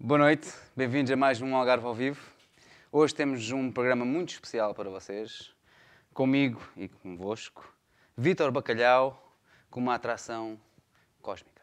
Boa noite, bem-vindos a mais um Algarve ao Vivo. Hoje temos um programa muito especial para vocês, comigo e convosco, Vítor Bacalhau, com uma atração cósmica.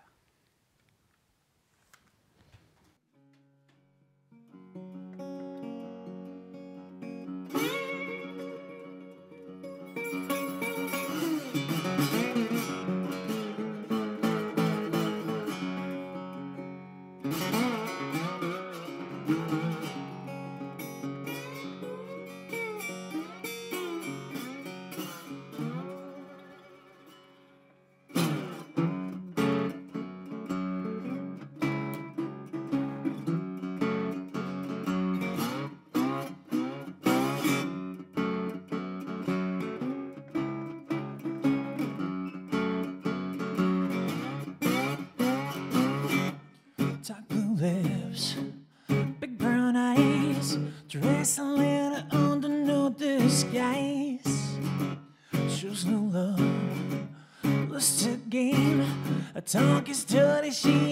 Talk is dirty, she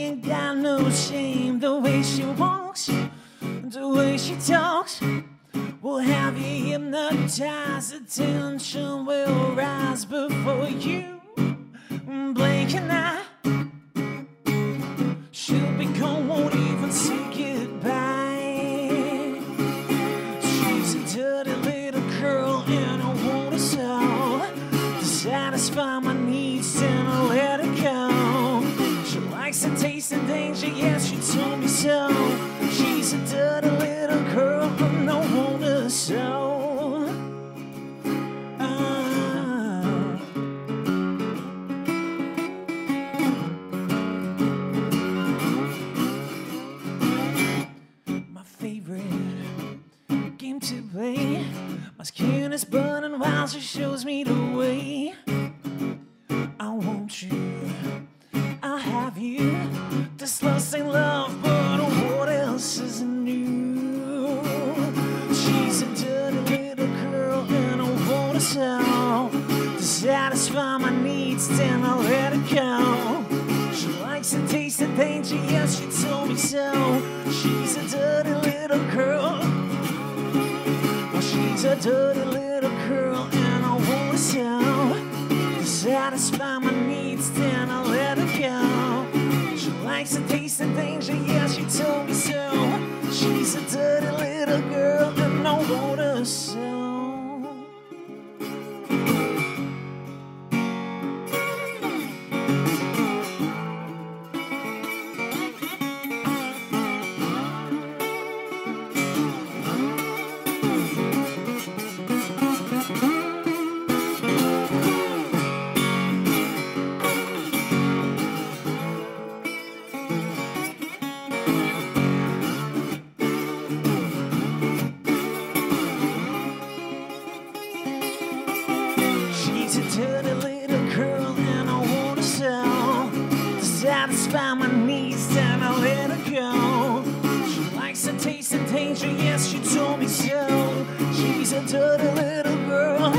danger, yes, she told me so. She's a dirty little girl.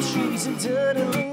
She's a dirty little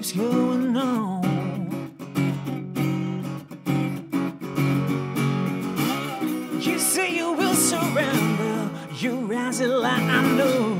keeps going on. You say you will surrender, you rise it like I know.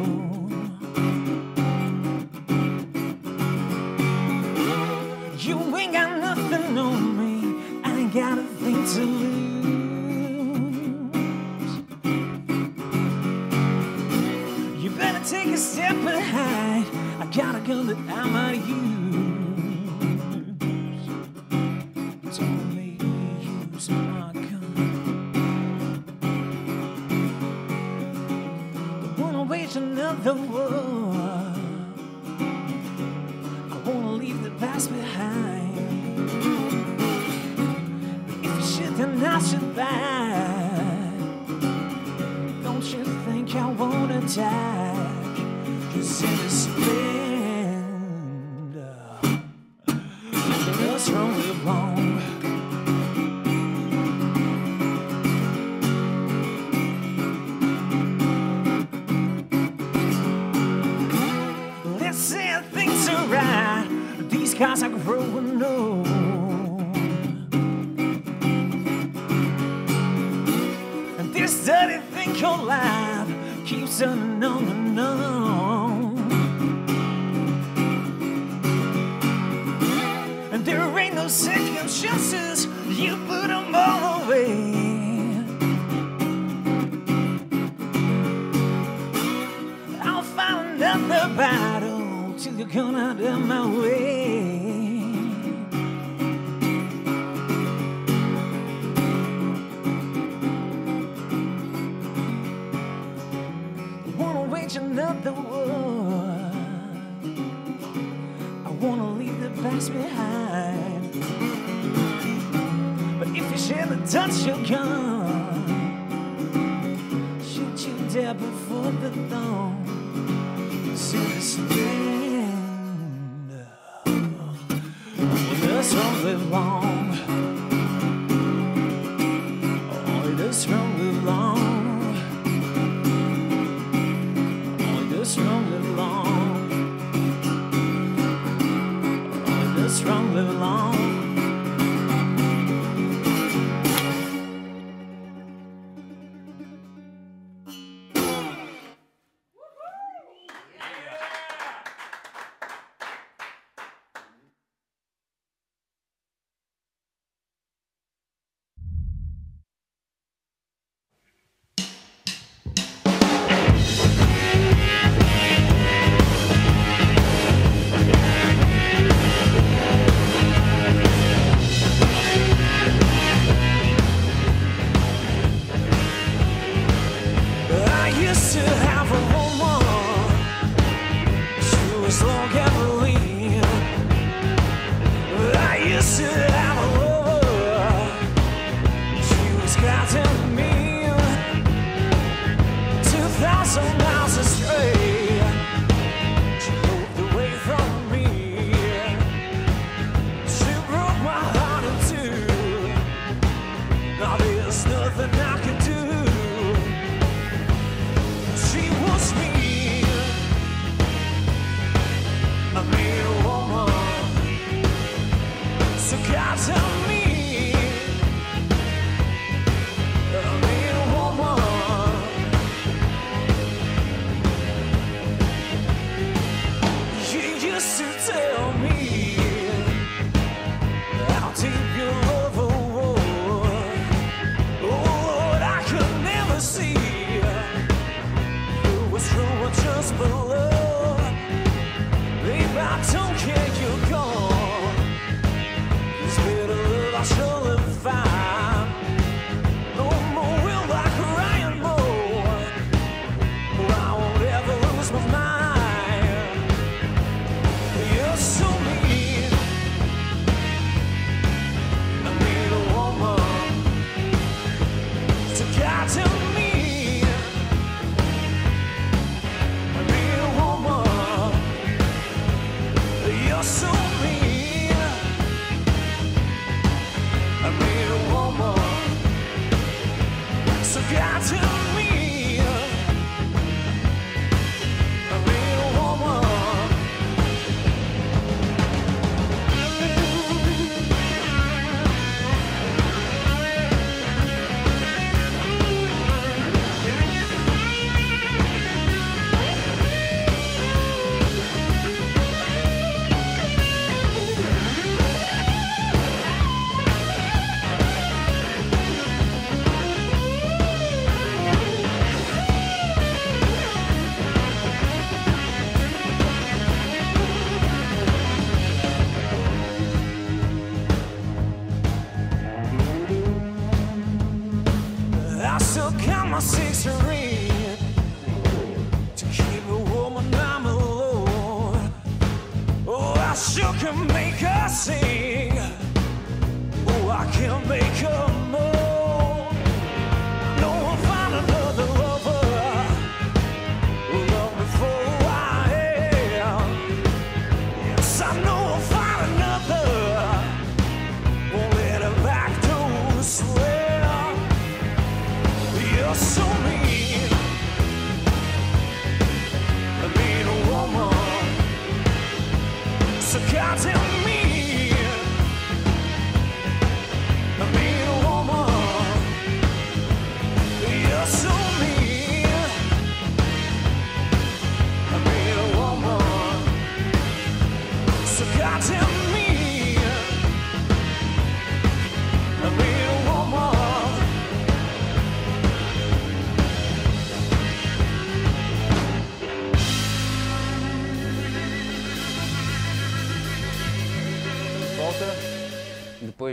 Keeps on on and there ain't no second chances, you put them all away. I'll find another battle till you're gone out of my way. Another war. I wanna leave the past behind. But if you share the touch, you're gone. Shoot you dead before the dawn. So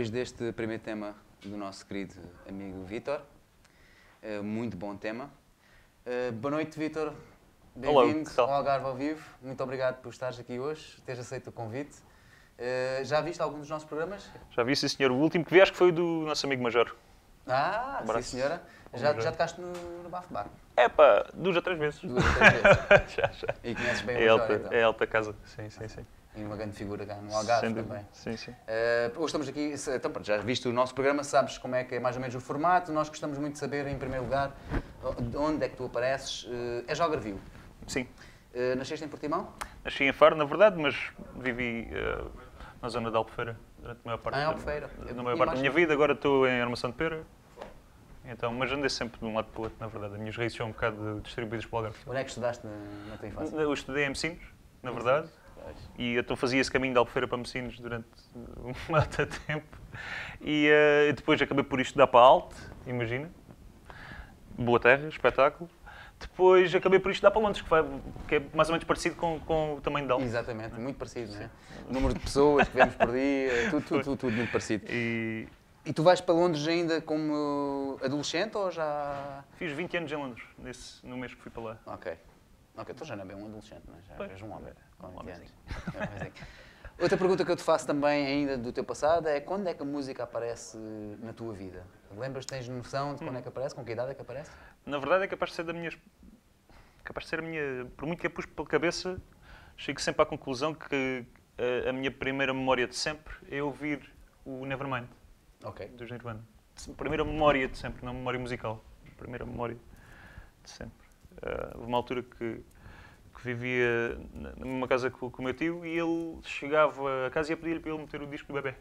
Depois deste primeiro tema do nosso querido amigo Vitor. Eh, muito bom tema. Eh, boa noite, Vitor. Bem-vindo ao Algarve ao Vivo. Muito obrigado por estares aqui hoje, teres aceito o convite. Eh, já viste algum dos nossos programas? Já vi, sim, senhor. O último que vi acho que foi do nosso amigo Major. Ah, sim, abraço. senhora. Já, já. tocaste no, no Bafo Bar. É pá, duas a três vezes. Duas ou três vezes. já, já. E conheces bem o É Major, alta, então. é alta casa. Sim, sim, sim. E uma grande figura cá no Algarve também. Sim, sim. Eh, hoje estamos aqui, então já viste o nosso programa, sabes como é que é mais ou menos o formato. Nós gostamos muito de saber, em primeiro lugar, de onde é que tu apareces. Eh, és algarvio. Sim. Eh, nasceste em Portimão? Nasci em Faro, na verdade, mas vivi eh, na zona de Albufeira durante a maior parte, Ah, em da- Albufeira. na maior parte da minha vida. Agora estou em Armação de Pera. Então, mas andei sempre de um lado para o outro, na verdade. As minhas raízes são um bocado distribuídas pelo Algarve. Onde é que estudaste na, na tua infância? Eu estudei em Messinos, na verdade. E então fazia esse caminho de Albufeira para Messinos durante um de tempo. E eh, depois acabei por estudar para Alte, imagina. Boa terra, espetáculo. Depois acabei por estudar para Londres, que, que é mais ou menos parecido com, com o tamanho de Alte. Exatamente, muito parecido, não é? O número de pessoas que vemos por dia, tudo, tudo, tudo, tudo muito parecido. E E tu vais para Londres ainda como adolescente ou já. fiz 20 anos em Londres, nesse, no mês que fui para lá. Ok. Ok, então já não é bem um adolescente, mas já Pois. és um homem com 20 anos. homenzinho. É um homenzinho. Outra pergunta que eu te faço também ainda do teu passado é quando é que a música aparece na tua vida? Lembras, tens noção de quando Hum. é que aparece? Com que idade é que aparece? Na verdade é capaz de ser da minha. capaz de ser a minha. Por muito que a pus pela cabeça, chego sempre à conclusão que a, a minha primeira memória de sempre é ouvir o Nevermind, Ok. dos Nirvana. Primeira memória de sempre, não memória musical. Primeira memória de sempre. Ah, houve uma altura que, que vivia na- numa casa com, com o meu tio e ele chegava a casa e ia pedir-lhe para ele meter o disco do bebê.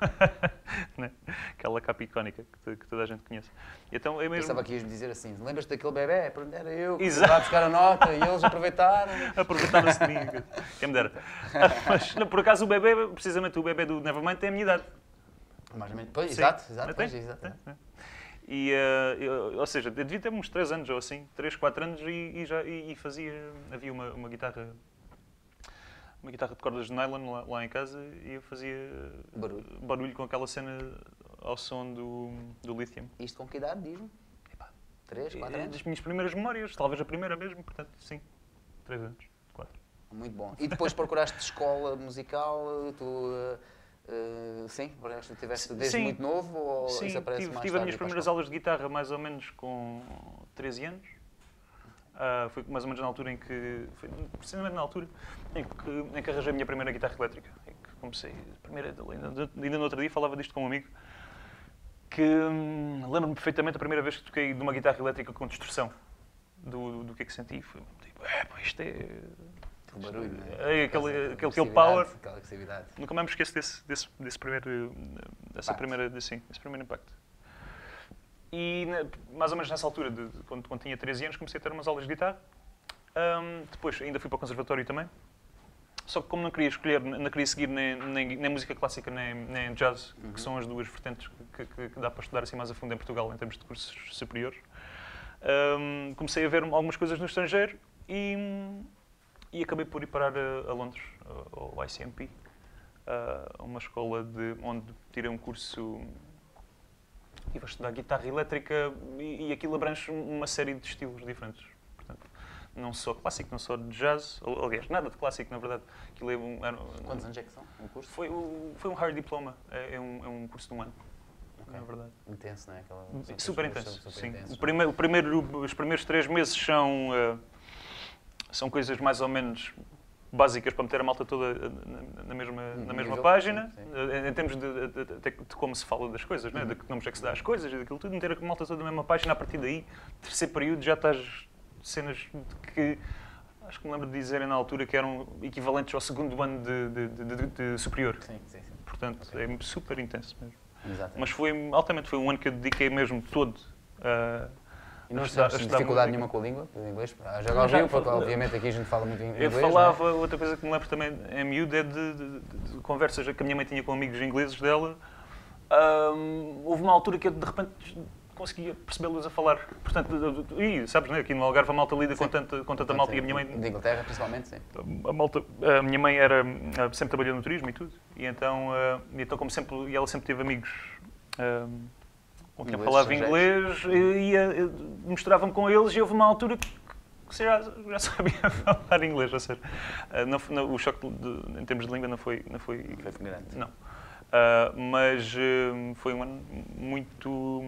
Né? Aquela capa icónica que, que toda a gente conhece. Então é mesmo... Pensava que ias me dizer assim, lembras-te daquele bebê? Era eu, que Exato. lá buscar a nota e eles aproveitaram. Aproveitaram-se de mim. Quem me dera. Mas, não, por acaso, o bebê, precisamente o bebê do Nevermind, tem a minha idade. Mais ou menos. Pois, exato, exato. Pois, exato. E, eh, eu- ou seja, devia ter uns 3 anos ou assim, 3, 4 anos, e, e já, e, e fazia. Havia uma, uma guitarra. Uma guitarra de cordas de nylon lá, lá em casa e eu fazia Barulho. barulho com aquela cena ao som do, do Lithium. Isto com que idade, diz-me? Três, quatro É anos? das minhas primeiras memórias, talvez a primeira mesmo, portanto, sim. 3 anos, 4. Muito bom. E depois procuraste escola musical, tu... eh, eh, sim, tu tiveste desde Sim. muito novo ou Sim, isso aparece tive, mais tive as minhas primeiras aulas de guitarra mais ou menos com 13 anos. Ah, foi mais ou menos na altura em que. Foi precisamente na altura em que, em que arranjei a minha primeira guitarra elétrica. Em que comecei. Primeira, ainda, ainda no outro dia falava disto com um amigo. Que hum, lembro-me perfeitamente a primeira vez que toquei de uma guitarra elétrica com distorção. Do, do que é que senti. Foi tipo, é, pá, isto é. O barulho, É, aquele- aquele- aquele power. Aquela agressividade. Nunca mais me esqueço desse, desse, desse primeiro, eh, dessa primeira, de- sim, desse primeiro impacto. E mais ou menos nessa altura, de, quando, quando tinha 13 anos, comecei a ter umas aulas de guitarra. Ahm, depois ainda fui para o conservatório também. Só que como não queria escolher, não queria seguir nem, nem, nem música clássica nem, nem jazz, que são as duas vertentes que, que- que dá para estudar assim mais a fundo em Portugal em termos de cursos superiores, ahm, comecei a ver algumas coisas no estrangeiro e, e acabei por ir parar a, a Londres, ao ICMP, a uma escola de, onde tirei um curso e vou estudar guitarra elétrica e, e aquilo abrange uma série de estilos diferentes. Portanto, não só clássico, não só de jazz, al- aliás, nada de clássico, na verdade. Aquilo é um, era, Quantos anos é que são? Um curso? Foi, o- foi um hard diploma, é, é um, é um curso de um ano, na verdade. Intenso, não é? Aquela- Super intenso, super sim. intensos, O primeiro, o primeiro, os primeiros três meses são, eh, são coisas mais ou menos básicas para meter a malta toda na, mesma, na mesma nível, página, sim, sim. eh, em termos de, de- de- como se fala das coisas, né? Uhum. de que nomes é que se dá às coisas e daquilo tudo, meter a malta toda na mesma página, a partir daí, terceiro período, já estás cenas que acho que me lembro de dizerem na altura que eram equivalentes ao segundo ano de, superior. Sim, sim, sim. Portanto, é super intenso mesmo. Exato. Mas foi, altamente, foi um ano que eu dediquei mesmo todo a. E não tiveste estudar dificuldade música. nenhuma com a língua, com o inglês? Ah, Já agora viu, porque obviamente aqui a gente fala muito em Eu inglês. não é? falava, outra coisa que me lembro também em miúdo é de, de- de- de conversas que a minha mãe tinha com amigos ingleses dela. Houve uma altura que eu de repente conseguia percebê-los a falar. Portanto, e sabes, né, aqui no Algarve a malta lida com tanta, com tanta malta e a minha mãe De Inglaterra, principalmente, sim. a malta, a minha mãe era sempre trabalhou no turismo e tudo, e então, ah, e então como sempre, e ela sempre teve amigos com quem falava inglês, e ia, eu misturava-me com eles e houve uma altura que, que já, já sabia falar inglês, ou seja, ah, não, não, o choque de- em termos de língua não foi, não foi, Foi grande. não. Ah, mas ah, foi um ano muito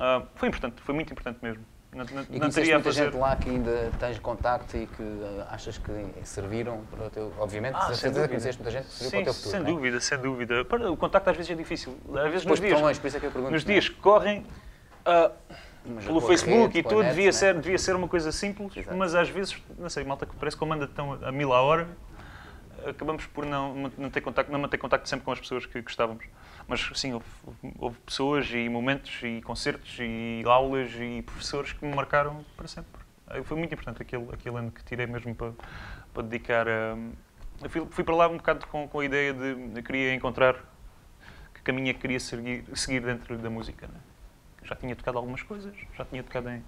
ah, foi importante, foi muito importante mesmo. Não, não, E não teria muita fazer. gente lá que ainda tens contacto e que ah, achas que serviram para o teu... Obviamente, Ah, certeza dúvida. conheceste muita gente que serviu Sim, para o teu futuro, sem não é? dúvida, sem dúvida. Para- O contacto às vezes é difícil. Às vezes Depois nos dias, longe, por isso é que eu pergunto. nos é? dias que correm, ah, Mas pelo Facebook rede, e tudo, net, devia, não é? ser, devia ser uma coisa simples, Exato. mas às vezes, não sei, malta que parece que comanda tão a mil a hora, acabamos por não, não, ter contacto, não manter contacto sempre com as pessoas que gostávamos. Mas sim, houve, houve pessoas e momentos e concertos e aulas e professores que me marcaram para sempre. Foi muito importante aquele, aquele ano que tirei mesmo para, para dedicar a... Eu fui, fui para lá um bocado com, com a ideia de eu queria encontrar que caminho é que queria seguir, seguir dentro da música. né? Já tinha tocado algumas coisas, já tinha tocado em...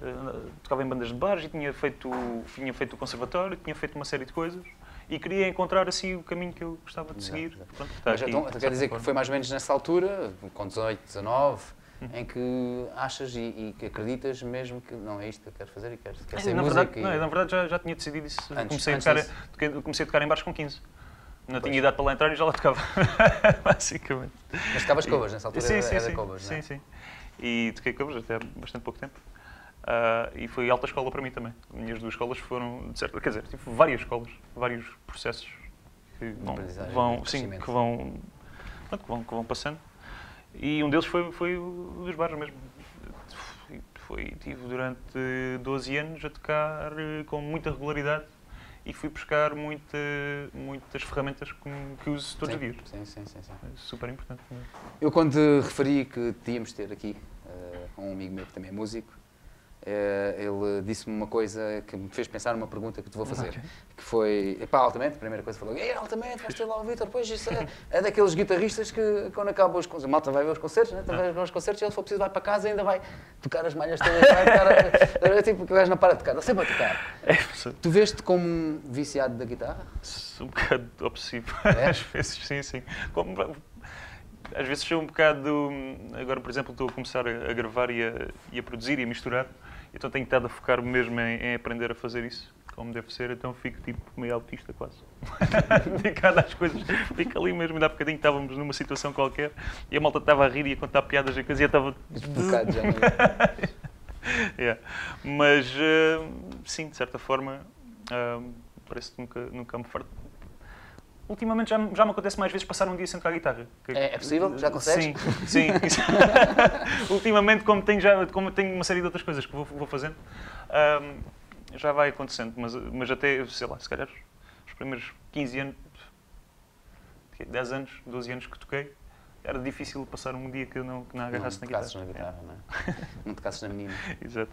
eh, tocava em bandas de bares e tinha feito, tinha feito o conservatório, tinha feito uma série de coisas e queria encontrar assim o caminho que eu gostava de seguir. exato. Pronto, Mas aqui, então, quer dizer que foi mais ou menos nessa altura, com 18, 19, Uhum. em que achas e, e que acreditas mesmo que não é isto que eu quero fazer e quero, quero É, ser na, música verdade, e... não, na verdade já, já tinha decidido isso. Antes- comecei, antes a tocar, disso. comecei a tocar em bares com 15. Não Pois. tinha idade para lá entrar e já lá tocava, basicamente. Mas tocavas covers, nessa altura sim, era, sim, sim, covers, não sim, é? sim. E toquei covers até há bastante pouco tempo. Ah, e foi alta escola para mim também. As minhas duas escolas foram, de certo, quer dizer, tive várias escolas, vários processos que vão, vão, sim, que vão, pronto, que vão, que vão passando. E um deles foi, foi o dos bares mesmo. Foi, tive durante 12 anos a tocar eh, com muita regularidade e fui buscar muita, muitas ferramentas que, uso todos os dias. Sim, sim, sim, sim. É super importante. mesmo. Eu quando referi que te íamos ter aqui, eh, um amigo meu que também é músico, ele disse-me uma coisa que me fez pensar numa pergunta que te vou fazer. Ok. Que foi, epá, altamente, a primeira coisa que falou, Ei, altamente, vais ter lá o Vitor, pois isso é, é daqueles guitarristas que quando acabam os concertos, a malta vai ver os concertos, né? vai ver os concertos e ele se for preciso vai para casa e ainda vai tocar as malhas todas, vai tocar, é tipo que gajo não para de tocar, ele sempre a tocar. É, Tu veste como um viciado da guitarra? um bocado obsessivo. É? Às vezes, sim, sim. Como, às vezes sou um bocado. Agora, por exemplo, estou a começar a, a gravar e a, e a produzir e a misturar, então tenho estado a focar mesmo em, em aprender a fazer isso, como deve ser, então fico tipo meio autista quase. Dedicado às coisas. Fico ali mesmo, ainda há bocadinho estávamos numa situação qualquer e a malta estava a rir e a contar piadas e coisas e eu estava. Bocado já. é? Yeah. Mas, eh, sim, de certa forma, ah, parece que nunca, nunca me farto. Ultimamente já, me- já me acontece mais vezes passar um dia sem tocar guitarra. É- é possível? Já consegues? Sim, sim. Ultimamente, como tenho, já, como tenho uma série de outras coisas que vou, vou fazendo, ah, já vai acontecendo. Mas, mas até, sei lá, se calhar os primeiros 15 anos, 10 anos, 12 anos que toquei, era difícil passar um dia que eu não, que não Não agarrasse na tocasses guitarra. na guitarra, não é? Não tocasses na menina. É, exato.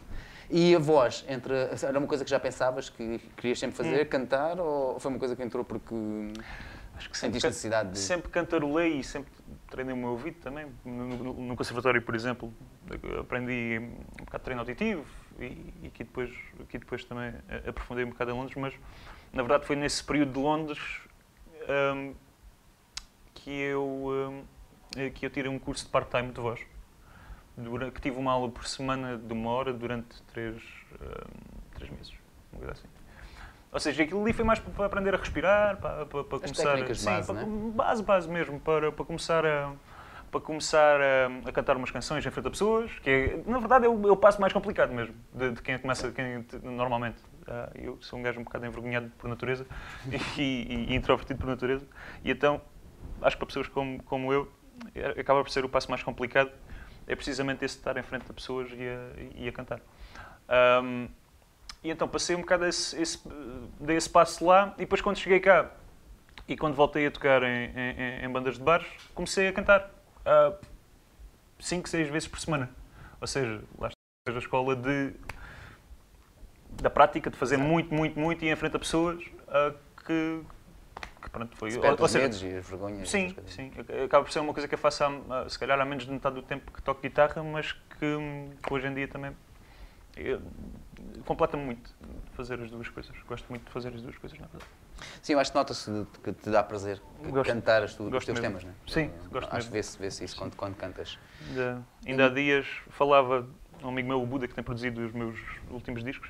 E a voz, entre, era uma coisa que já pensavas que querias sempre fazer, Hum. cantar, ou foi uma coisa que entrou porque Acho que sentiste can- necessidade de... Sempre cantarolei e sempre treinei o meu ouvido também. No, no- no conservatório, por exemplo, aprendi um bocado de treino auditivo e, e aqui, depois, aqui depois também aprofundei um bocado em Londres, mas na verdade foi nesse período de Londres hum, que, eu, eh, que eu tirei um curso de part-time de voz. que tive uma aula por semana de uma hora durante três, ah, três meses. Uma coisa assim. Ou seja, aquilo ali foi mais para aprender a respirar, para, para, para começar técnicas sim, base, para- né? base, base mesmo, para, para começar a para começar a, a cantar umas canções em frente a pessoas, que é, na verdade é o, é o passo mais complicado mesmo, de, de quem começa quem, te- normalmente. Ah, eu sou um gajo um bocado envergonhado por natureza e, e- e introvertido por natureza, e então acho que para pessoas como, como eu acaba por ser o passo mais complicado, é precisamente esse de estar em frente a pessoas e a, e a cantar. Ahm, e então passei um bocado esse, esse, dei esse passo lá e depois quando cheguei cá e quando voltei a tocar em, em- em bandas de bares, comecei a cantar ah, cinco, seis vezes por semana. Ou seja, lá está a escola de, da prática, de fazer muito, muito, muito e em frente a pessoas ah, que, que pronto, foi... Ou os seja, medos e as vergonhas. Sim, sim. Acaba por ser uma coisa que eu faço, há, se calhar, há menos de metade do tempo que toco guitarra, mas que, que hoje em dia também eu- completa-me muito fazer as duas coisas. Gosto muito de fazer as duas coisas, na verdade. Sim, eu acho que nota-se que te dá prazer Gosto- cantar as tu- os teus mesmo. temas, não é? Sim, Uh, gosto Acho mesmo. que vê-se vê isso quando, quando cantas. Ainda, ainda há dias falava um amigo meu, o Buda, que tem produzido os meus últimos discos,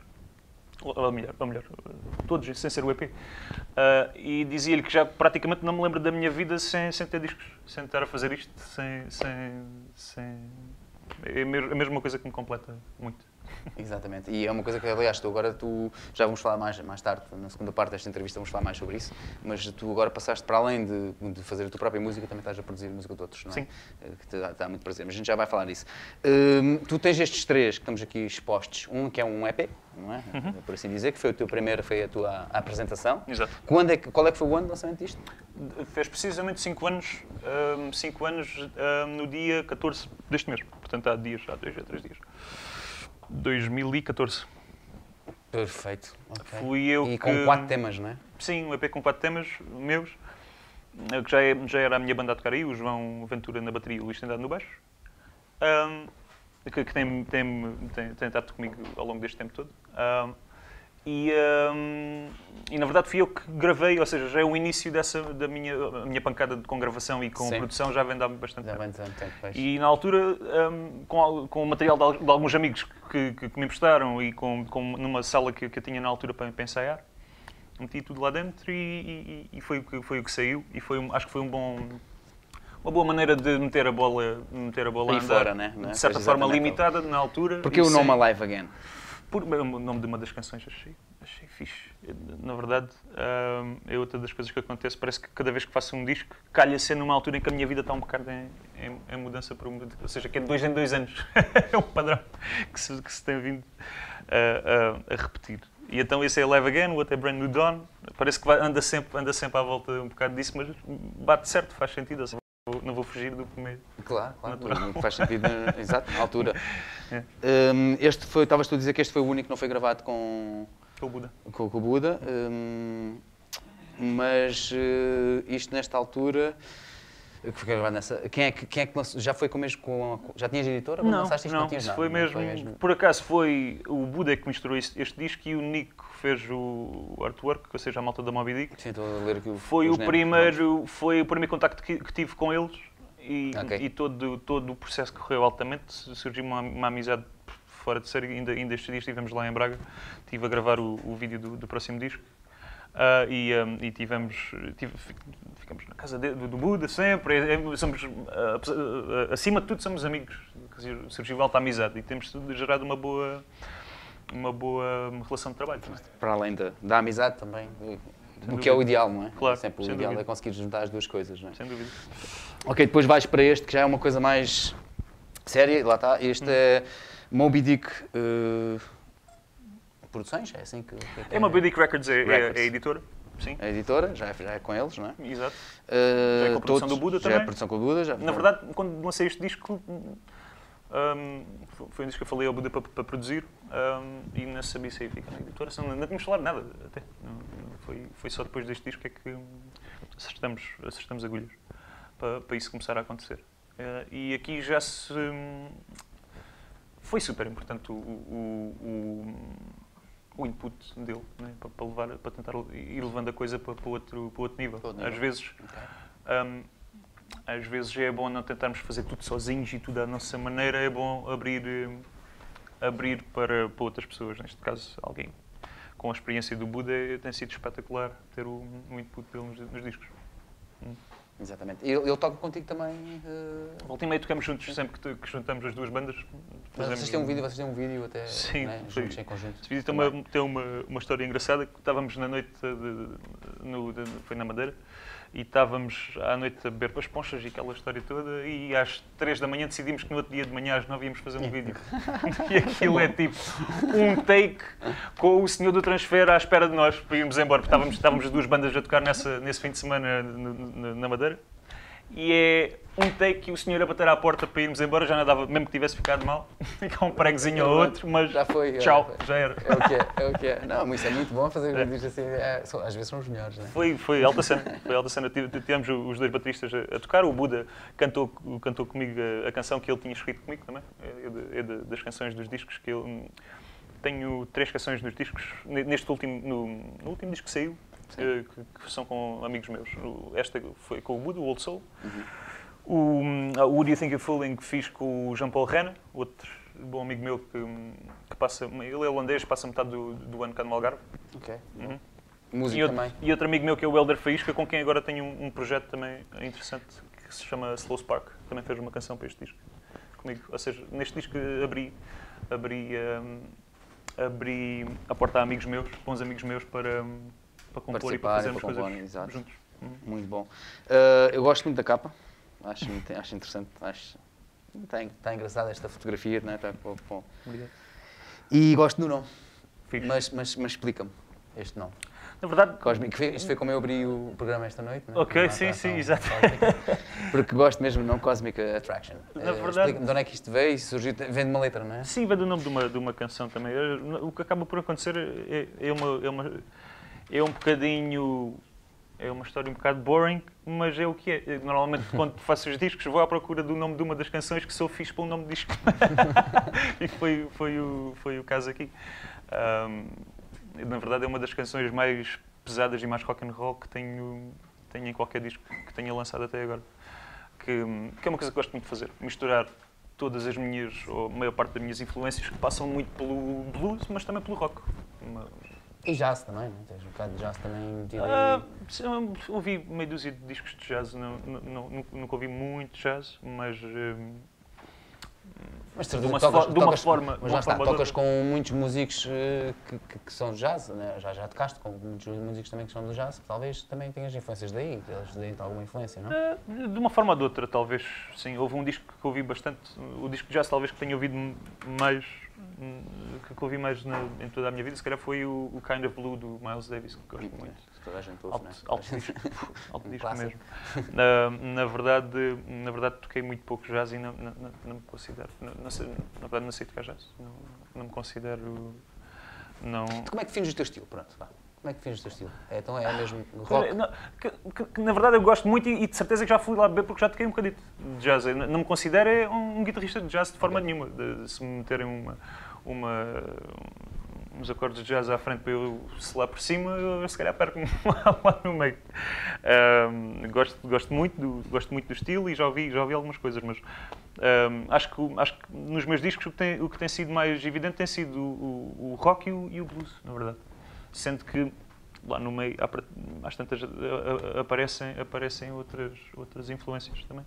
ou, melhor, ou melhor, todos, sem ser o EP, ah, e dizia-lhe que já praticamente não me lembro da minha vida sem, sem ter discos, sem estar a fazer isto, sem. sem, sem... É a mesma coisa que me completa muito. Exatamente. E é uma coisa que, aliás, tu agora tu já vamos falar mais, mais tarde, na segunda parte desta entrevista, vamos falar mais sobre isso. Mas tu agora passaste para além de, de fazer a tua própria música, também estás a produzir música de outros, não é? Sim. Eh, Que te dá, te dá muito prazer. Mas a gente já vai falar disso. Hum, tu tens estes três que estamos aqui expostos. Um que é um EP, não é? Uhum. Por assim dizer, que foi a tua primeira, foi a tua apresentação. Exato. Quando é que, qual é que foi o ano de lançamento disto? Fez precisamente 5 anos, 5 anos ah, no dia 14 deste mês. Portanto, há dias, há 2 ou 3 dias. 2014. Perfeito. ok. Fui eu e que... com quatro temas, não é? Sim, um EP com quatro temas meus, eh, que já, é- já era a minha banda a tocar aí, o João Ventura na bateria e o Luís Tendado no baixo, Ahm, que, que tem, tem, tem, tem estado comigo ao longo deste tempo todo. Ahm, e, ahm, e na verdade fui eu que gravei, ou seja, já é o início dessa, da minha, minha pancada de- com gravação e com Sim. produção já vem de há bastante Já tempo. tempo. E na altura, hum, com, com o material de, de alguns amigos que, que- que me emprestaram e com, com- numa sala que, que eu tinha na altura para, para ensaiar, meti tudo lá dentro e, e- e foi, o que, foi o que saiu. E foi, um- acho que foi um bom, uma boa maneira de meter a bola, meter a bola Aí a andar. fora, né? Né? De certa Pois, forma limitada na altura. Porque o nome Alive Again? Por, o nome de uma das canções achei, achei fixe. Na verdade, hum, é outra das coisas que acontece. Parece que cada vez que faço um disco, calha ser numa altura em que a minha vida está um bocado em, em- em mudança. Ou seja, que é de dois em dois anos. é um padrão que se, que se tem vindo a, a- a repetir. E então esse é Live Again, o outro é Brand New Dawn. Parece que vai- anda, sempre, anda sempre à volta um bocado disso, mas bate certo, faz sentido. Não vou- não fugir do primeiro. Claro, claro. Natural. Faz sentido, exato, na altura. É. Hum, este foi, estavas tu a dizer que este foi o único que não foi gravado com, É o Buda. com, com o Buda. hum, mas eh, isto nesta altura. Foi nessa. Quem é que, quem é que lançou? Já foi com mesmo com. Já tinhas editora? Não, lançaste isto? não, tinhas isso nada, foi não mesmo, mesmo? Por acaso foi o Buda que misturou este, este disco e o Nico que fez o artwork, ou seja, a malta da Moby Dick. Sim, estou a ler aqui o, Foi o primeiro, foi o primeiro contacto que, que tive com eles e, Ok. e todo, todo o processo correu altamente. Surgiu uma, uma amizade fora de série. Ainda, ainda estes dias estivemos lá em Braga, estive a gravar o, o vídeo do, do próximo disco. Ah, e, um, e tivemos, tive- fi- ficamos na casa de- do, do Buda sempre, é- é- somos, ah, apesar- ah, acima de tudo somos amigos, dizer, surgiu alta amizade e temos gerado uma boa, uma boa relação de trabalho. também. Para além da, da amizade também. O que é o ideal, não é? Claro, Sempre o ideal dúvida. é conseguir juntar as duas coisas, não é? Sem dúvida. Ok, depois vais para este, que já é uma coisa mais séria, lá está. Este é Moby Dick eh, Produções, é assim que, que É uma Moby Dick Records, é, é- Records. é a editora. Sim, A editora, já é, já é com eles, não é? exato. Eh, Já é com a produção todos- do Buda já é também? a produção com o Buda, já Na verdade, quando lancei este disco, hum, foi um disco que eu falei ao Buda para, para produzir hum, e não sabia se ia ficar na editora, senão não tínhamos falado nada até. Não- não- foi, foi só depois deste disco é que hum, acertamos, acertamos agulhas para, para isso começar a acontecer. Eh, e aqui já se. hum, foi super importante o, o, o, o input dele né, para, para, levar, para tentar ir levando a coisa para, para, outro, para outro nível. Às vezes. Ok. Um, às vezes é bom não tentarmos fazer tudo sozinhos e tudo à nossa maneira, é bom abrir, abrir para, para outras pessoas, neste caso alguém com a experiência do Buda, tem sido espetacular ter o, o input dele nos, nos discos. Exatamente. Ele, toca contigo também. eh, Volta e meia tocamos juntos, sempre que, que juntamos as duas bandas. Mas vocês têm um vídeo, vocês têm um vídeo até Sim, né, juntos em conjunto. Esse vídeo tem, uma, tem uma, uma história engraçada, que estávamos na noite, de- no, de- foi na Madeira, e estávamos à noite a beber com as ponchas e aquela história toda, e às 3 da manhã decidimos que no outro dia de manhã às 9 íamos fazer um vídeo. E aquilo é tipo um take com o senhor do transfer à espera de nós para irmos embora, porque estávamos, estávamos as duas bandas a tocar nessa, nesse fim de semana na Madeira. E é um take que o senhor a bater à porta para irmos embora, já não dava, mesmo que tivesse ficado mal, ficar um pregozinho ou outro, mas Já foi. tchau, já foi. já era. É o que é, é o que é. Não, mas isso é muito bom fazer vídeos assim. é, são- às vezes são os melhores, né? Foi, foi alta cena. Foi alta cena. Tive- Tivemos os dois bateristas a, a tocar. O Buda cantou, cantou comigo a, a canção que ele tinha escrito comigo também. É, de- é de- das canções dos discos que ele. Tenho três canções nos discos, ne- neste último, no, no último disco que saiu, que, que são com amigos meus. Esta foi com o Buda, o Old Soul. O, o Would You Think You're Fooling que fiz com o Jean-Paul Rena, outro bom amigo meu que, que passa, ele é holandês, passa metade do, do ano cá no Algarve. Ok. Uhum. Música E outro, também. e outro amigo meu que é o Helder Faísca, com quem agora tenho um, um projeto também interessante que se chama Slow Spark. Também fez uma canção para este disco comigo. Ou seja, neste disco abri, abri, hum, abri a porta a amigos meus, bons amigos meus, para, para compor e para fazermos para coisas exato. juntos. Uhum. Muito bom. Uh, eu gosto muito da capa. Acho, muito- acho interessante. Acho, está, está engraçada esta fotografia, não é? Está com- com- Obrigado. E gosto do nome. Mas, mas, mas explica-me este nome. Na verdade, Cósmico. Foi- Isto foi como eu abri o programa esta noite, não é? Ok, sim, sim, exato. Porque gosto mesmo do nome Cosmic Attraction. Na Eh, verdade- Explica-me de onde é que isto veio e surgiu. Vem de uma letra, não é? Sim, vem do nome de uma, de uma canção também. É, O que acaba por acontecer é, é, uma, é, uma, é um bocadinho. É uma história um bocado boring, mas é o que é. Normalmente, quando faço os discos, vou à procura do nome de uma das canções que sou fixe para o nome do disco. e foi, foi, o, foi o caso aqui. Ahm, na verdade, é uma das canções mais pesadas e mais rock and roll que tenho, tenho em qualquer disco que tenha lançado até agora. Que, que é uma coisa que gosto muito de fazer. Misturar todas as minhas, ou a maior parte das minhas influências que passam muito pelo blues, mas também pelo rock. Uma- E jazz também, não? Tens um bocado de jazz também metido. Ah, eu ouvi meia dúzia de discos de jazz, não, não- não- nunca- ouvi muito jazz, mas hum, Mas de de uma tocas, de uma tocas- forma- de Mas lá está, de tocas com muitos músicos eh, que, que, que são de jazz, né? já, já tocaste com muitos músicos também que são do jazz, talvez também tenhas influências daí, eles deem alguma influência, não? Ah, De uma forma ou de outra, talvez, sim. Houve um disco que ouvi bastante, o disco de jazz talvez que tenha ouvido mais, hum, que ouvi mais na- em toda a minha vida, se calhar foi o, o Kind of Blue do Miles Davis, que gosto muito. Toda a gente ouve, Alto, é? alto disco, alto disco mesmo. Na, na, verdade, na verdade, toquei muito pouco jazz e não, não, não, me considero, não, não sei, na verdade não sei tocar jazz, não, não me considero, não... Como é que defines o teu estilo? Pronto, vá. Como é que defines o teu estilo? É, então é mesmo rock? Não, que, que- que, na verdade eu gosto muito e, e de certeza que já fui lá beber porque já toquei um bocadito de jazz. Eu não me considero é um, um guitarrista de jazz de forma Ok. nenhuma. De, se me meterem uma, uma, uns acordes de jazz à frente para eu selar por cima, eu se calhar perco-me lá, lá no meio. Ahm, gosto, gosto, muito do, gosto muito do estilo e já ouvi, já ouvi algumas coisas, mas ahm, acho, que, acho que nos meus discos o que tem, o que tem sido mais evidente tem sido o, o, o rock e o, e o blues, na verdade. Sendo que lá no meio, às tantas, aparecem, aparecem outras, outras influências também.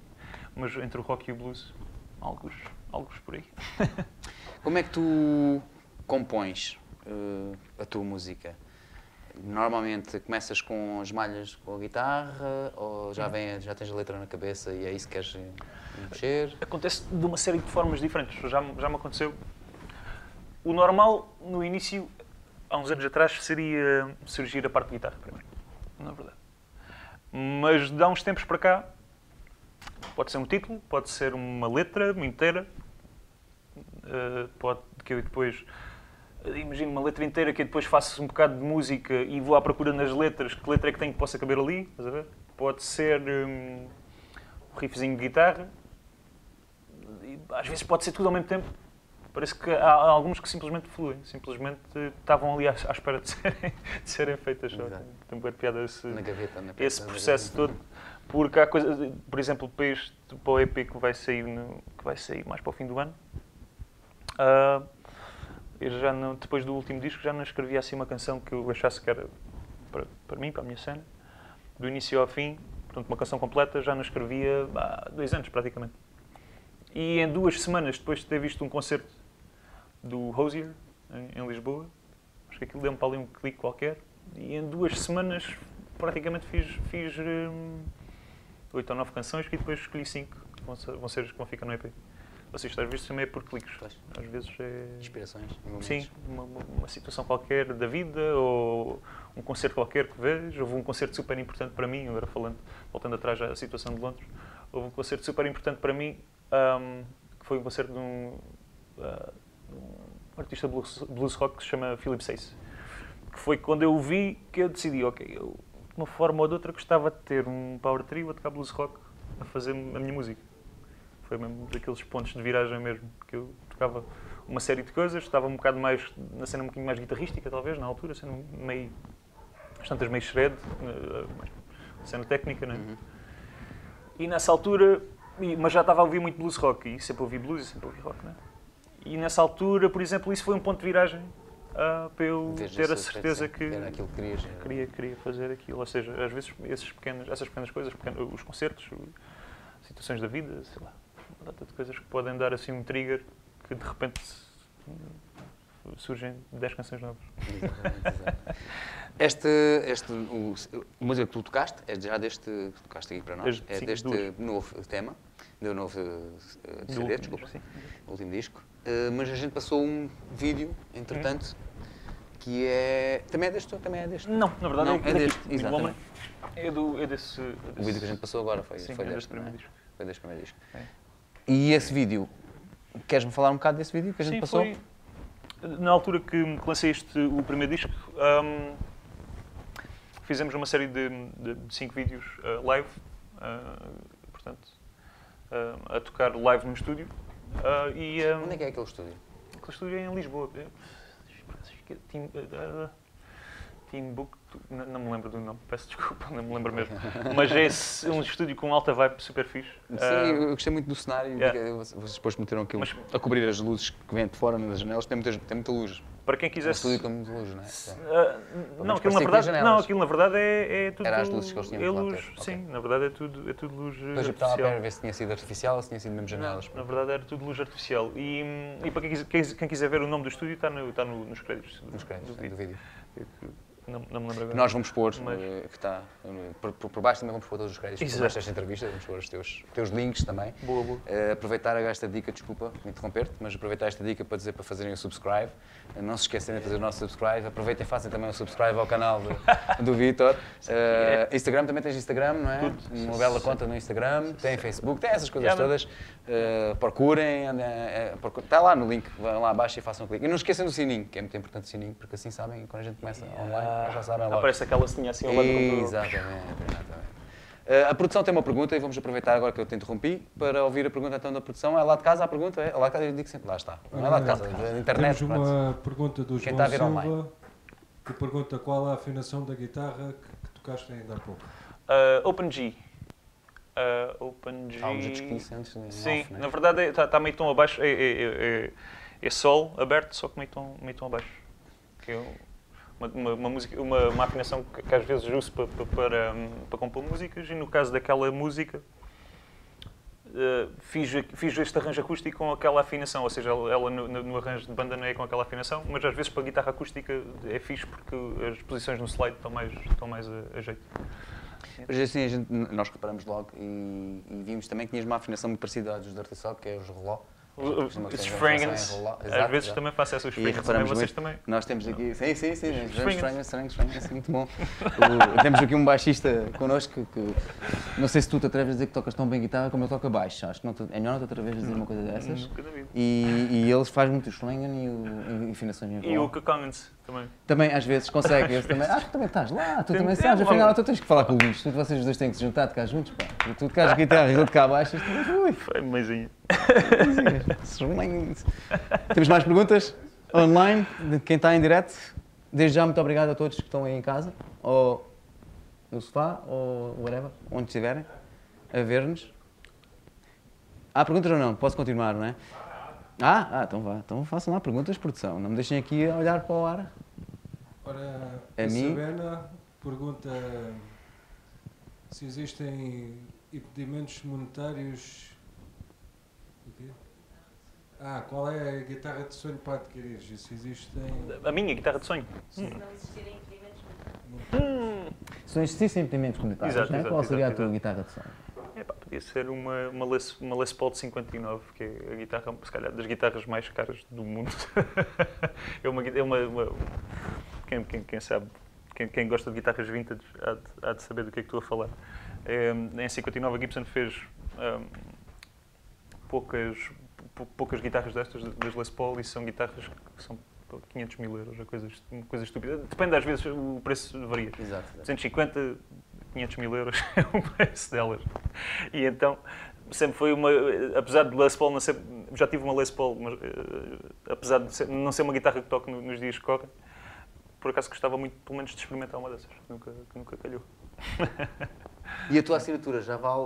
Mas entre o rock e o blues, alguns, alguns por aí. Como é que tu compões eh, a tua música? Normalmente começas com as malhas com a guitarra ou já, vem, já tens a letra na cabeça e é isso que queres eh, mexer? Acontece de uma série de formas diferentes. Já, já me aconteceu. O normal, no início, há uns anos atrás, seria surgir a parte de guitarra primeiro. Na verdade. Mas de há uns tempos para cá, pode ser um título, pode ser uma letra inteira, eh, pode que eu depois eh, imagino uma letra inteira que eu depois faço um bocado de música e vou à procura nas letras que letra é que tem que possa caber ali, estás a ver? Pode ser hum, um riffzinho de guitarra, às vezes pode ser tudo ao mesmo tempo. Parece que há, alguns que simplesmente fluem, simplesmente estavam ali à, à espera de serem, de serem feitas. só. Tem uma piada esse, Na gaveta, na esse processo todo. Porque há coisas, por exemplo, para, este, para o EP que vai sair, no- que vai sair mais para o fim do ano, ah, eu já não, depois do último disco já não escrevi assim uma canção que eu achasse que era para, para mim, para a minha cena, do início ao fim, portanto uma canção completa, já não escrevia há dois anos praticamente. E em duas semanas depois de ter visto um concerto do Hosier em, em Lisboa, acho que aquilo deu-me para ali um clique qualquer, e em duas semanas praticamente fiz, fiz hum, oito ou nove canções e depois escolhi cinco que vão ser, vão ser as que vão ficar no EP. Ou seja, às vezes também é por cliques. Pois. Às vezes é. Inspirações. momentos. Sim, uma, uma- situação qualquer da vida ou um concerto qualquer que vejo. Houve um concerto super importante para mim, agora falando, voltando atrás à situação de Londres, houve um concerto super importante para mim, ahm, que foi um concerto de um, de um artista blues, blues rock que se chama Philip Sace. Que foi quando eu o vi que eu decidi, ok, eu de uma forma ou de outra gostava de ter um power trio a tocar blues rock a fazer a minha música. Foi mesmo daqueles pontos de viragem mesmo, que eu tocava uma série de coisas, estava um bocado mais na cena um bocadinho mais guitarrística, talvez, na altura, sendo meio. às tantas meio shred, eh, cena técnica, né? Uhum. E nessa altura, mas já estava a ouvir muito blues rock, e sempre ouvi blues e sempre ouvi rock, né? E nessa altura, por exemplo, isso foi um ponto de viragem ah, para eu Vês ter a certeza que que querias. era- queria, queria fazer aquilo. Ou seja, às vezes esses pequenos, essas pequenas coisas, pequenos- os concertos, situações da vida, sei lá, uma data de coisas que podem dar assim um trigger que de repente surgem 10 canções novas. Exatamente, exato. Este, este, o, a música que tu tocaste, é já deste, que tocaste aqui para nós, Desde- é sim, deste duas. novo tema, do novo eh, Do CD, último desculpa, sim. último disco. Eh, mas a gente passou um vídeo, entretanto, que é. Também é deste, também é deste. Não, na verdade Não, é, é deste, exatamente. Homem. É, do, é desse, é O desse- vídeo que a gente passou agora foi, Sim, foi é deste, desse primeiro é? disco. Foi deste primeiro disco. É. E esse vídeo, queres-me falar um bocado desse vídeo que a gente Sim, passou? foi na altura que lancei este, o primeiro disco, hum, fizemos uma série de, de- de cinco vídeos uh, live, uh, portanto, uh, a tocar live no estúdio. Uh, e um, Onde é que é aquele estúdio? aquele estúdio é em Lisboa. É, é uh, Timbuktu, não, não me lembro do nome, peço desculpa, não me lembro mesmo. Mas é esse- um estúdio com alta vibe super fixe. Sim, Uh, eu gostei muito do cenário. yeah. Vocês depois meteram aquilo Mas- a cobrir as luzes que vêm de fora nas janelas. Tem, muitas, tem muita luz. Para quem É um quisesse. estúdio com muita luz, não é? Menos não, aquilo na verdade, não, aquilo na verdade é, é tudo. Era as luzes que eles tinham é luz. Sim, na verdade é tudo, é tudo luz Depois eu estava a artificial. ver ver se tinha sido artificial ou se tinha sido mesmo janelas. Não, na verdade era tudo luz artificial. E, e para quem quiser, quem, quem quiser ver o nome do estúdio está, no, está no- nos créditos. do- Nos créditos do do vídeo. vídeo. Não, não me lembro agora. Nós vamos pôr, Mas- eh, que está por, por, por baixo também vamos pôr todos os créditos. Por Exato. baixo desta entrevista vamos pôr os teus, teus links também. Boa, boa. Eh, aproveitar esta dica, desculpa interromper-te, mas aproveitar esta dica para dizer para fazerem o subscribe. Eh, não se esquecerem de fazer o nosso subscribe. Aproveitem e façam também o subscribe ao canal do, do Vitor. Eh, Instagram, também tens Instagram, não é? Tudo. Uma bela conta no Instagram, tem Facebook, tem essas coisas Yeah, todas. Procurem, está lá no link, vão lá abaixo e façam um clique. E não esqueçam do sininho, que é muito importante o sininho, porque assim sabem, quando a gente começa online, já sabem logo. Aparece aquela setinha assim ao lado do. Exatamente, exatamente. Eh, a produção tem uma pergunta e vamos aproveitar agora que eu te interrompi para ouvir a pergunta então da produção. É lá de casa a pergunta? É lá de casa, eu digo sempre, lá está. Não é lá de casa, da internet. Temos pronto. uma pergunta do Quem João está a ver online? Silva que pergunta qual a afinação da guitarra que, que tocaste ainda há pouco. Open G. Ah, Open G. Há uns discos que disse antes em Sim, off, né? na verdade está tá meio tom abaixo. É, é, é, é, é sol aberto, só que meio tom, meio tom abaixo. Que é uma, uma, música, uma, uma afinação que, que às vezes uso para, para, hum, para compor músicas e no caso daquela música eh, fiz, fiz este arranjo acústico com aquela afinação, ou seja, ela, no, no- arranjo de banda não é com aquela afinação, mas às vezes para guitarra acústica é fixe porque as posições no slide estão mais, estão mais a, a jeito. Mas assim, a gente, nós reparamos logo e, e vimos também que tinhas uma afinação muito parecida à dos Dirty que é os reló. Os Frangans, às vezes também faço essas E Frangans, também vocês também. Nós temos aqui, sim, sim, sim, Os Frangans. Frangans, Frangans, Frangans, muito bom. Temos aqui um baixista connosco que, não sei se tu te atreves a dizer que tocas tão bem guitarra como eu toco baixo, acho que é melhor não te atreves a dizer uma coisa dessas. E, eles fazem muito o Schlangen e, o, afinações E o Kakongans também. Também às vezes consegue, também, acho que também estás lá, tu também é, sabes, afinal tu tens que falar com o Luís, tu, vocês dois têm que se juntar, tocar juntos, pá. Tu tocas guitarra e ele tocar baixo, isto- ui. Foi meizinho. Temos mais perguntas online de quem está em direto. Desde já, muito obrigado a todos que estão aí em casa, ou no sofá, ou whatever, onde estiverem, a ver-nos. Há perguntas ou não? Posso continuar, não é? Ah, ah, então vá. Então façam lá perguntas, produção. Não me deixem aqui a olhar para o ar. Ora, A a mim? Sabena pergunta se existem impedimentos monetários. Ah, qual é a guitarra de sonho para adquirir? Se existem. A minha guitarra de sonho. Se não existirem impedimentos Hum. Se não existissem impedimentos monetários, Exato, não é? exato, qual seria exato, a tua guitarra de sonho? Epá, podia ser uma, uma, Les, uma Les Paul de 59, que é a guitarra, se calhar, das guitarras mais caras do mundo. é uma, é uma, uma- quem, quem, quem sabe, quem, quem gosta de guitarras vintage há de, há de saber do que é que estou a falar. É, em 59 a Gibson fez hum, poucas, pou- poucas guitarras destas, das Les Paul, e são guitarras que são 500 mil euros, coisa, uma coisa estúpida. Depende, às vezes o preço varia. Exato. 250, 500 mil euros é o preço delas. E então, sempre foi uma. Apesar de Les Paul não ser. Já tive uma Les Paul, mas eh, apesar de ser- não ser uma guitarra que toco no- nos dias que correm, por acaso gostava muito, pelo menos, de experimentar uma dessas. que Nunca, que nunca calhou. E a tua assinatura já vale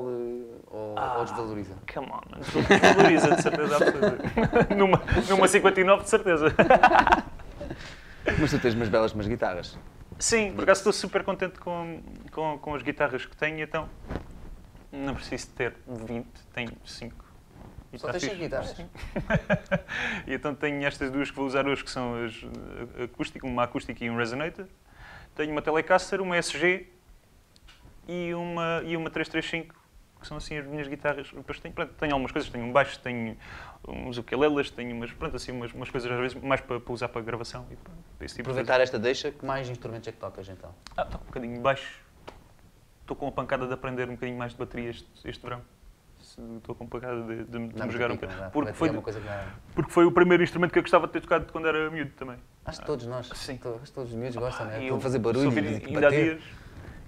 ou, Ah. ou desvaloriza? Come on, man. Tu valoriza, de certeza absoluta. numa, numa 59, de certeza. Mas tu tens umas belas umas guitarras. Sim, por acaso estou super contente com, com, com as guitarras que tenho, então não preciso ter 20, tenho 5. E Só tá tens cinco fixe. guitarras? Sim. e então tenho estas duas que vou usar hoje, que são as eh, acústicas, uma acústica e um resonator. Tenho uma Telecaster, uma SG e uma, e uma 335, que são assim as minhas guitarras. Depois tenho, pronto, tenho algumas coisas, tenho um baixo, tenho uns ukeleles, tenho umas, pronto, assim, umas, umas coisas às vezes mais para, para usar para gravação. E para, tipo de. Aproveitar esta deixa, que mais instrumentos é que tocas então? Ah, toco um bocadinho de baixo. Estou com a pancada de aprender um bocadinho mais de bateria este, este verão. Estou com a pancada de, de, de me jogar um bocadinho. Porque foi, é dá- porque foi o primeiro instrumento que eu gostava de ter tocado quando era miúdo também. Acho que todos nós, Sim. acho que todos os miúdos gostam, Ah, né? e Estão eu fazer sou barulho filho- e de ainda há dias,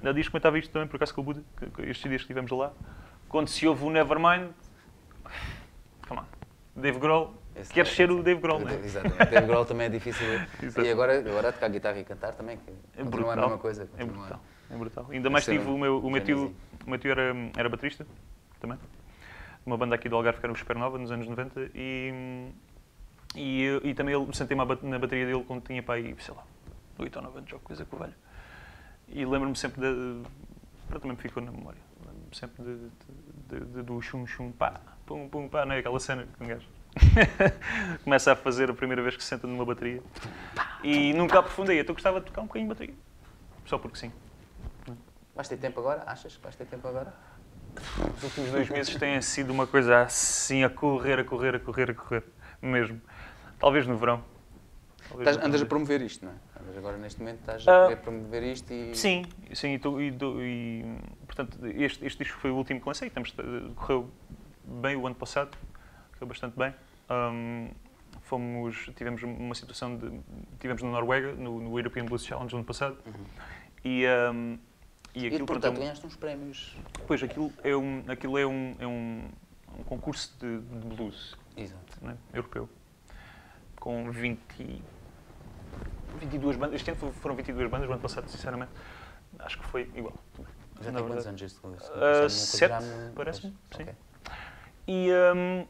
ainda há dias comentava isto também, por acaso com o Buda, estes dias que estivemos lá. Quando se ouve o Nevermind, come on, Dave Grohl, Esse queres é- ser o Dave Grohl, não é? Exatamente. Dave Grohl também é difícil. E agora, agora tocar guitarra e cantar também, que É continua a brutal. mesma coisa. É brutal, é brutal. Ainda mais tive um o meu, o meu tio, o meu tio era, era baterista também. Uma banda aqui do Algarve que era o Supernova nos anos 90 e, e, e também ele sentei-me na bateria dele quando tinha para aí, sei lá, 8 ou 9 anos ou coisa com o velho. E lembro-me sempre de. Para também me ficou na memória. Lembro-me sempre de, de- de- de- do chum chum pá, pum pum pá, não é aquela cena que um gajo começa a fazer a primeira vez que se senta numa bateria. E nunca aprofundei, então gostava de tocar um bocadinho de bateria. Só porque sim. Vais ter tempo agora? Achas que vais ter tempo agora? Os últimos dois meses têm sido uma coisa assim, a correr, a correr, a correr, a correr, mesmo. Talvez no verão. Talvez Estás- no andas a promover isto, não é? Andas agora neste momento, estás Ah. a querer promover isto e. Sim, sim, e, tô- e e, portanto, este, este disco foi o último que lancei, estamos, correu bem o ano passado, correu bastante bem. Ahm, fomos, tivemos uma situação de, tivemos na Noruega, no, no European Blues Challenge no ano passado, e, ahm, e E aquilo, portanto é um- ganhaste uns prémios. Pois, aquilo é um, aquilo é um, é um, um concurso de, de blues Exato. né, europeu, com 20, 22 bandas. Este ano foram 22 bandas, o ano passado, sinceramente, acho que foi igual. Já tem quantos anos este Isto sete, parece-me, sim. ok. E, hum,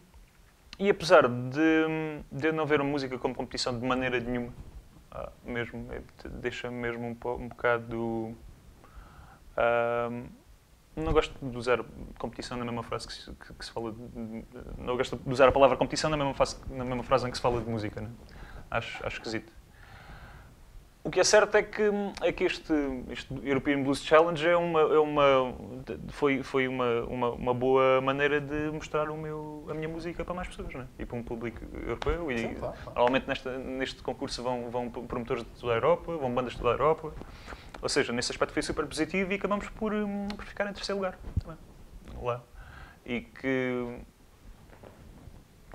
e apesar de, de não ver a música como competição de maneira nenhuma, ah, mesmo, é, deixa-me mesmo um, um bocado. hum, não gosto de usar competição na mesma frase que se, que- que se fala. De, não gosto de usar a palavra competição na mesma, frase, na mesma frase em que se fala de música. Né? Acho, acho esquisito. O que é certo é que, é que este, este European Blues Challenge é uma, é uma, foi, foi uma, uma, uma boa maneira de mostrar o meu, a minha música para mais pessoas, né? e para um público europeu. E Sim, claro, claro. Normalmente nesta, neste concurso vão, vão promotores de toda a Europa, vão bandas de toda a Europa. Ou seja, nesse aspecto foi super positivo e acabamos por, hum, por ficar em terceiro lugar também, lá. E que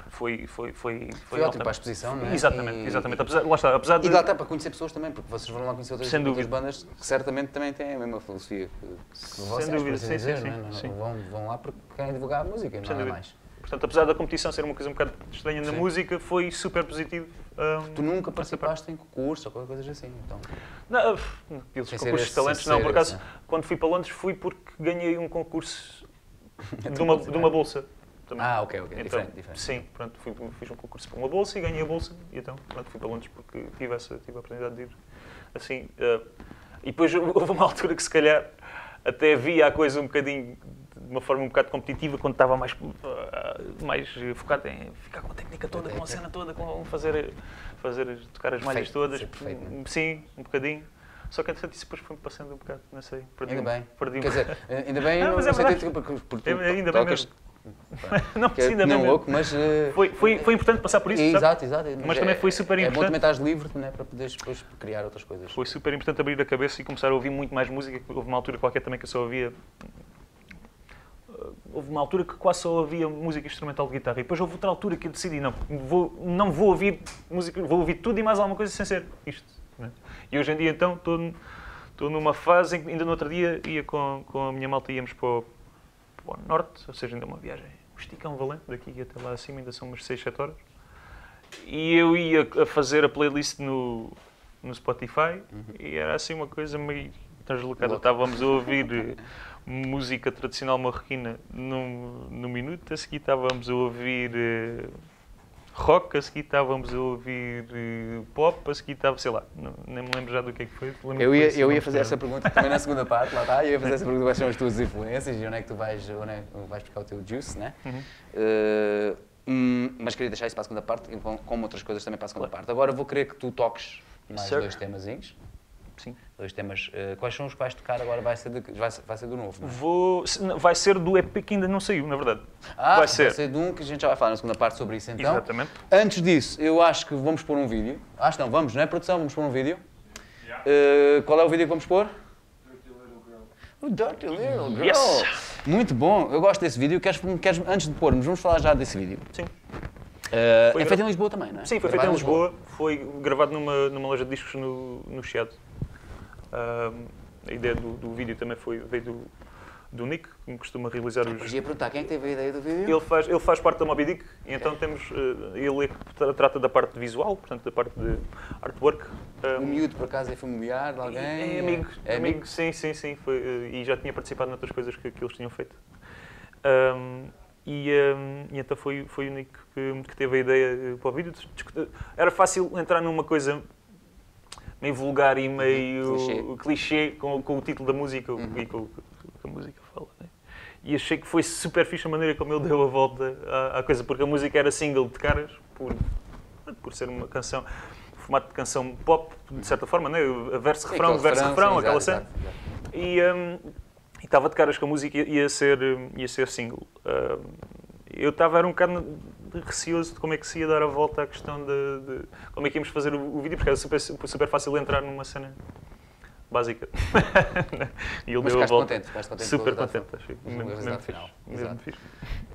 foi, foi, foi, Foi ótimo para a exposição, não é? Exatamente, E- exatamente. Apesar, lá está, apesar de... E dá até para conhecer pessoas também, porque vocês foram lá conhecer outras, Sem outras dúvida. bandas que certamente também têm a mesma filosofia que, que vocês, dúvida, por assim sim, dizer, sim, não é? Não- sim. Vão, vão lá porque querem divulgar a música, não Sem é dúvida. mais. Portanto, apesar da competição ser uma coisa um bocado estranha na música, foi super positivo. hum, Tu nunca participaste em concurso ou qualquer coisa assim, então. Não, aqueles Sem concursos de talentos, sem não. Por acaso, esse, quando fui para Londres, fui porque ganhei um concurso de uma, de uma bolsa. Também. Ah, ok, ok. Então, diferente, diferente. Sim, pronto, fui, fiz um concurso para uma bolsa e ganhei a bolsa. E então, pronto, fui para Londres porque tive, essa, tive a oportunidade de ir. Assim, eh, e depois houve uma altura que se calhar até via a coisa um bocadinho de uma forma um bocado competitiva quando estava mais, eh, mais focado em ficar com a técnica toda, com a cena toda, com fazer, fazer tocar as malhas todas. perfeito, não é? Sim, um bocadinho. Só que entretanto isso depois foi-me passando um bocado, não sei. Perdi Ainda bem. Perdi Quer dizer, ainda bem Não, mas é verdade. de porque, tu ainda bem tocas. Não, que é não mesmo. louco, mas... eh, Foi, foi, foi importante passar por isso, sabe? Exato, exato. Mas também é- foi super É bom importante. também estás livre né, para poderes depois criar outras coisas. Foi super importante abrir a cabeça e começar a ouvir muito mais música. Houve uma altura qualquer também que eu só ouvia. uh, Houve uma altura que quase só ouvia música instrumental de guitarra. E depois houve outra altura que eu decidi: não, vou, não vou ouvir música, vou ouvir tudo e mais alguma coisa sem ser isto. né? E hoje em dia, então, estou, estou numa fase em que ainda no outro dia ia com, com a minha malta, íamos para o, para o norte, ou seja, ainda uma viagem, um esticão valente, daqui até lá acima, ainda são umas 6, 7 horas. E eu ia a fazer a playlist no, no Spotify e era assim uma coisa meio translocada. Estávamos a ouvir música tradicional marroquina num, num minuto, a seguir estávamos a ouvir eh, rock, a seguir estávamos a ouvir pop, a seguir estava, sei lá, não, nem me lembro já do que é que foi. Eu ia, eu ia fazer essa pergunta também na segunda parte, lá está. Eu ia fazer essa pergunta: quais são as tuas influências e onde é que tu vais, onde é que vais buscar o teu juice, né? Uhum. Hum, mas queria deixar isso para a segunda parte, com- como outras coisas também para a segunda parte. Agora vou querer que tu toques mais Certo. dois temazinhos. Sim. Dois temas. Eh, quais são os que vais tocar agora? Vai ser, de, vai, ser- vai ser do novo, não é? Vou, vai ser do EP que ainda não saiu, na verdade. Ah, vai ser. de um que a gente já vai falar na segunda parte sobre isso então. Exatamente. Antes disso, eu acho que vamos pôr um vídeo. Acho que não, vamos, não é produção? Vamos pôr um vídeo. Eh, qual é o vídeo que vamos pôr? O Dirty Little Girl. Yes. Muito bom, eu gosto desse vídeo. Queres, queres, antes de pormos, vamos falar já desse vídeo. Sim. Eh, Foi é gra- feito em Lisboa também, não é? Sim, foi feito em Lisboa, foi gravado numa, numa loja de discos no, no Chiado. A ideia do, do vídeo também foi, veio do, do Nick, que me costuma realizar os. ia perguntar quem é teve a ideia do vídeo? Ele faz, ele faz parte da Moby Dick, e então temos. eh, ele é trata da parte visual, portanto, da parte de artwork. O miúdo, por acaso, é familiar de alguém? é amigo, É amigo, amigo? sim, sim, sim. Foi, eh, e já tinha participado noutras coisas que, que eles tinham feito. Ahm, e, ahm, e então foi, foi o Nick que, que teve a ideia eh, para o vídeo. Era fácil entrar numa coisa meio vulgar e meio Clichê. clichê, com, com o título da música e com o que a música fala. né? E achei que foi super fixe a maneira como ele deu a volta à, à coisa, porque a música era single de caras, por, por ser uma canção, formato de canção pop, de certa forma, né? a verso, refrão, Aquele verso, refrão, sim, aquela cena. E e estava de caras que a música ia ser, ia ser single. Hum, eu estava era um bocado receoso de como é que se ia dar a volta à questão de, de como é que íamos fazer o, o vídeo, porque era super, super fácil entrar numa cena básica. e ele Mas deu a volta. contente, contente Super contente, achei. Com o Mesmo- mesmo fixe, mesmo fixe.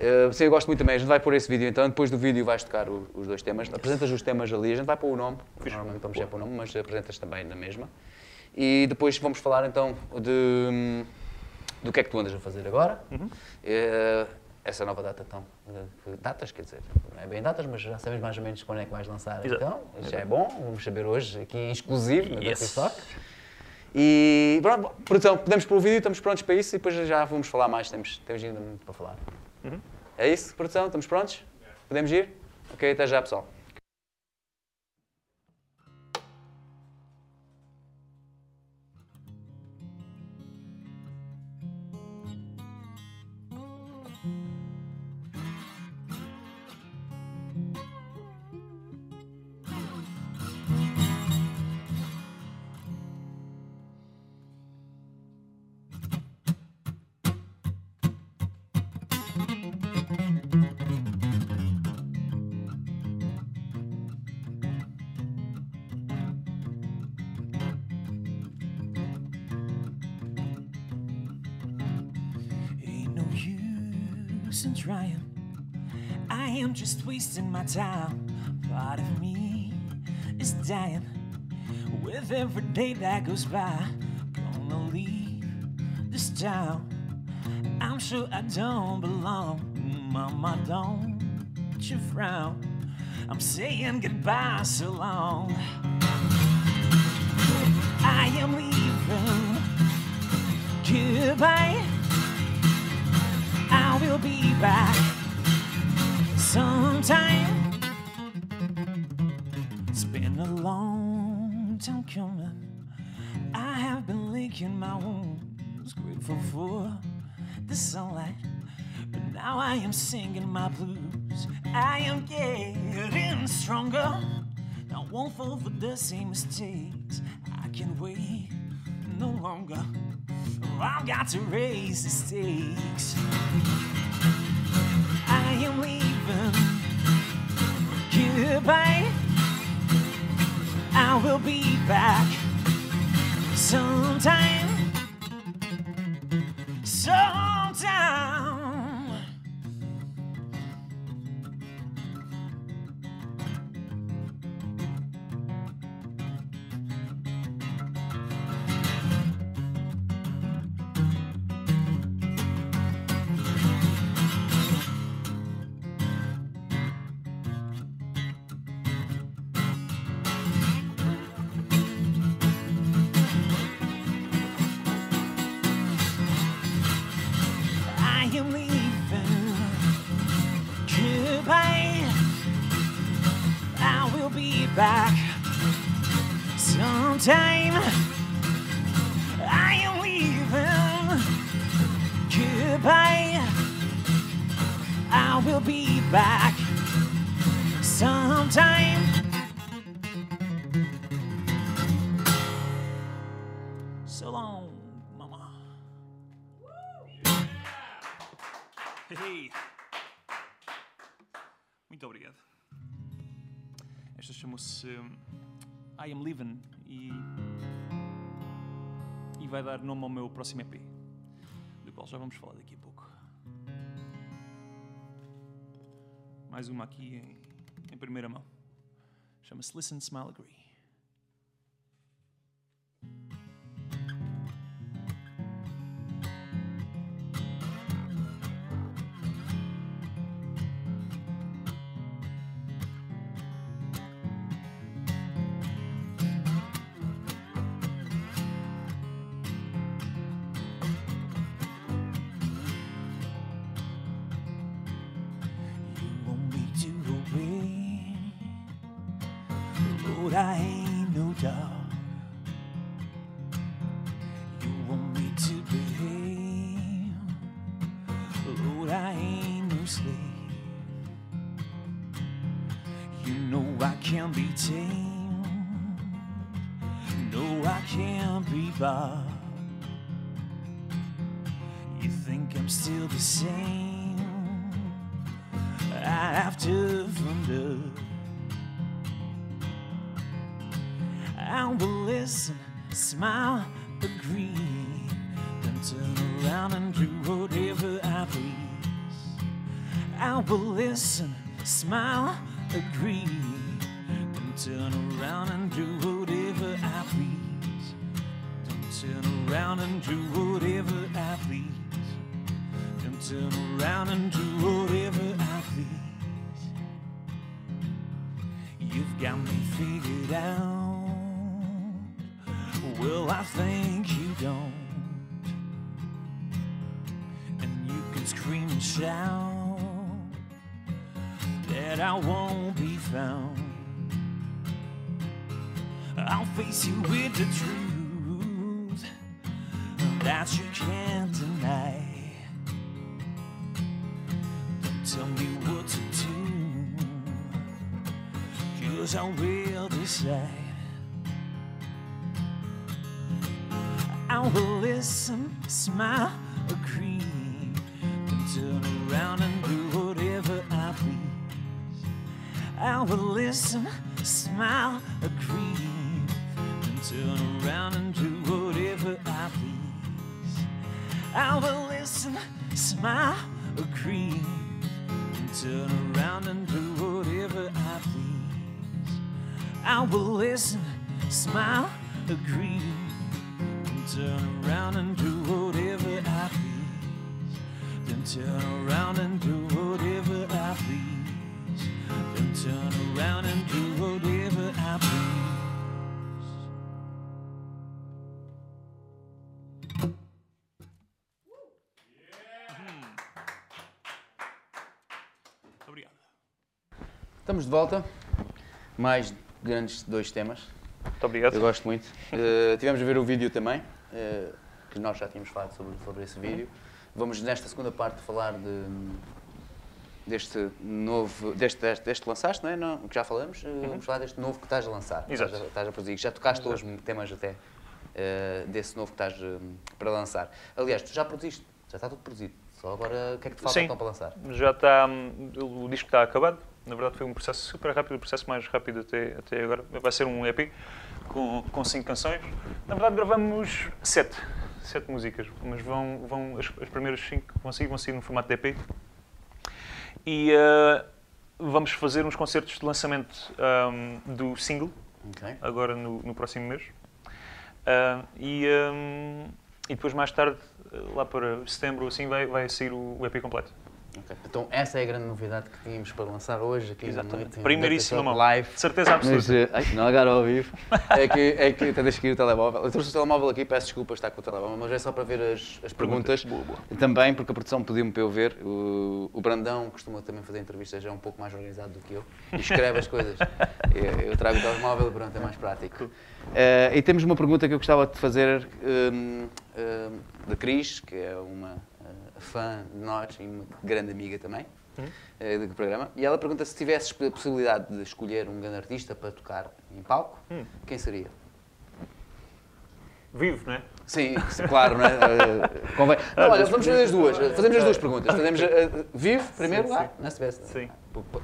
Uh, sim, eu gosto muito também. A gente vai pôr esse vídeo então. Depois do vídeo vais tocar o- os dois temas. Apresentas os temas ali. A gente vai pôr o nome. Normalmente vamos sempre o nome, mas apresentas também na mesma. E depois vamos falar então de, hum, do que é que tu andas a fazer agora. Uhum. Uh, essa nova data de- Datas, quer dizer, não é bem datas, mas já sabes mais ou menos quando é que vais lançar. Exato. Então, já é bom. Vamos saber hoje aqui em exclusivo na Yes. Stock. E pronto, produção, podemos pôr o vídeo, estamos prontos para isso e depois já vamos falar mais, temos, temos ainda muito para falar. Uhum. É isso, produção? Estamos prontos? Podemos ir? Ok, até já, pessoal. Every day that goes by, gonna leave this town. I'm sure I don't belong. Mama, don't you frown. I'm saying goodbye so long. I am leaving. Goodbye. I will be back sometime. Licking my wounds, grateful for the sunlight. But now I am singing my blues. I am getting stronger. I won't fall for the same mistakes. I can wait no longer. I've got to raise the stakes. I am leaving. Goodbye. I will be back sometime. Sometime. Hum, I Am Living e, e vai dar nome ao meu próximo EP, do qual já vamos falar daqui a pouco. Mais uma aqui em, em primeira mão. Chama-se Listen, Smile, Agree. Agree, then turn around and do whatever I please. Don't turn around and do whatever I please. Then turn around and do whatever I please. You've got me figured out. Well, I think you don't. And you can scream and shout that I won't found. I'll face you with the truth that you can't deny. Don't tell me what to do, cause I will decide. I will listen, smile, agree, then turn I will listen, smile, agree, and turn around and do whatever I please. I will listen, smile, agree, and turn around and do whatever I please. I will listen, smile, agree, and turn around and do whatever I please. Then turn around and do whatever I please. Turn around and do whatever I please. Obrigado. Estamos de volta. Mais grandes dois temas. Muito obrigado. Eu gosto muito. Uh, tivemos a ver o vídeo também, uh, que nós já tínhamos falado sobre, sobre esse vídeo. Vamos nesta segunda parte falar de, deste novo, deste, deste, deste lançaste, não é? Não, que já falamos. Uh, Vamos falar deste novo que estás a lançar. Exato. Estás a, estás a produzir. Já tocaste hoje temas até uh, desse novo que estás uh, para lançar. Aliás, tu já produziste, já está tudo produzido. Só agora o que é que te falta Sim. então para lançar? Já está. hum, O disco está acabado. Na verdade, foi um processo super rápido, o processo mais rápido até, até agora. Vai ser um EP com, com cinco canções. Na verdade, gravamos sete. Sete músicas, mas vão, vão as, as primeiras cinco que vão sair, vão sair no formato de EP. E eh, vamos fazer uns concertos de lançamento hum, do single, Ok. agora no, no próximo mês. Ah, e, hum, e depois, mais tarde, lá para setembro, assim, vai, vai sair o, o EP completo. Ok. Então essa é a grande novidade que tínhamos para lançar hoje aqui Exatamente. no Noite Primeiríssima. Live. De certeza absoluta. Mas, eh, ai, não, agora ao vivo. É que, é que até deixa aqui o telemóvel. Eu trouxe o telemóvel aqui, peço desculpa estar com o telemóvel, mas é só para ver as, as perguntas. Boa, boa. Também, porque a produção pediu-me para eu ver. O, o Brandão costuma também fazer entrevistas, é um pouco mais organizado do que eu. E escreve as coisas. Eu, eu trago o telemóvel e pronto, é mais prático. Eh, e temos uma pergunta que eu gostava de fazer hum, hum, da Cris, que é uma fã de nós e uma grande amiga também eh, do programa. E ela pergunta se tivesses a possibilidade de escolher um grande artista para tocar em palco, Hum. quem seria? Vivo, não é? Sim, sim, claro, não é? Eh, convém. Não, olha, vamos fazer as duas. Fazemos as duas perguntas. Fazemos eh, vivo, primeiro Sim, lugar, não é? Se tivesse. Sim.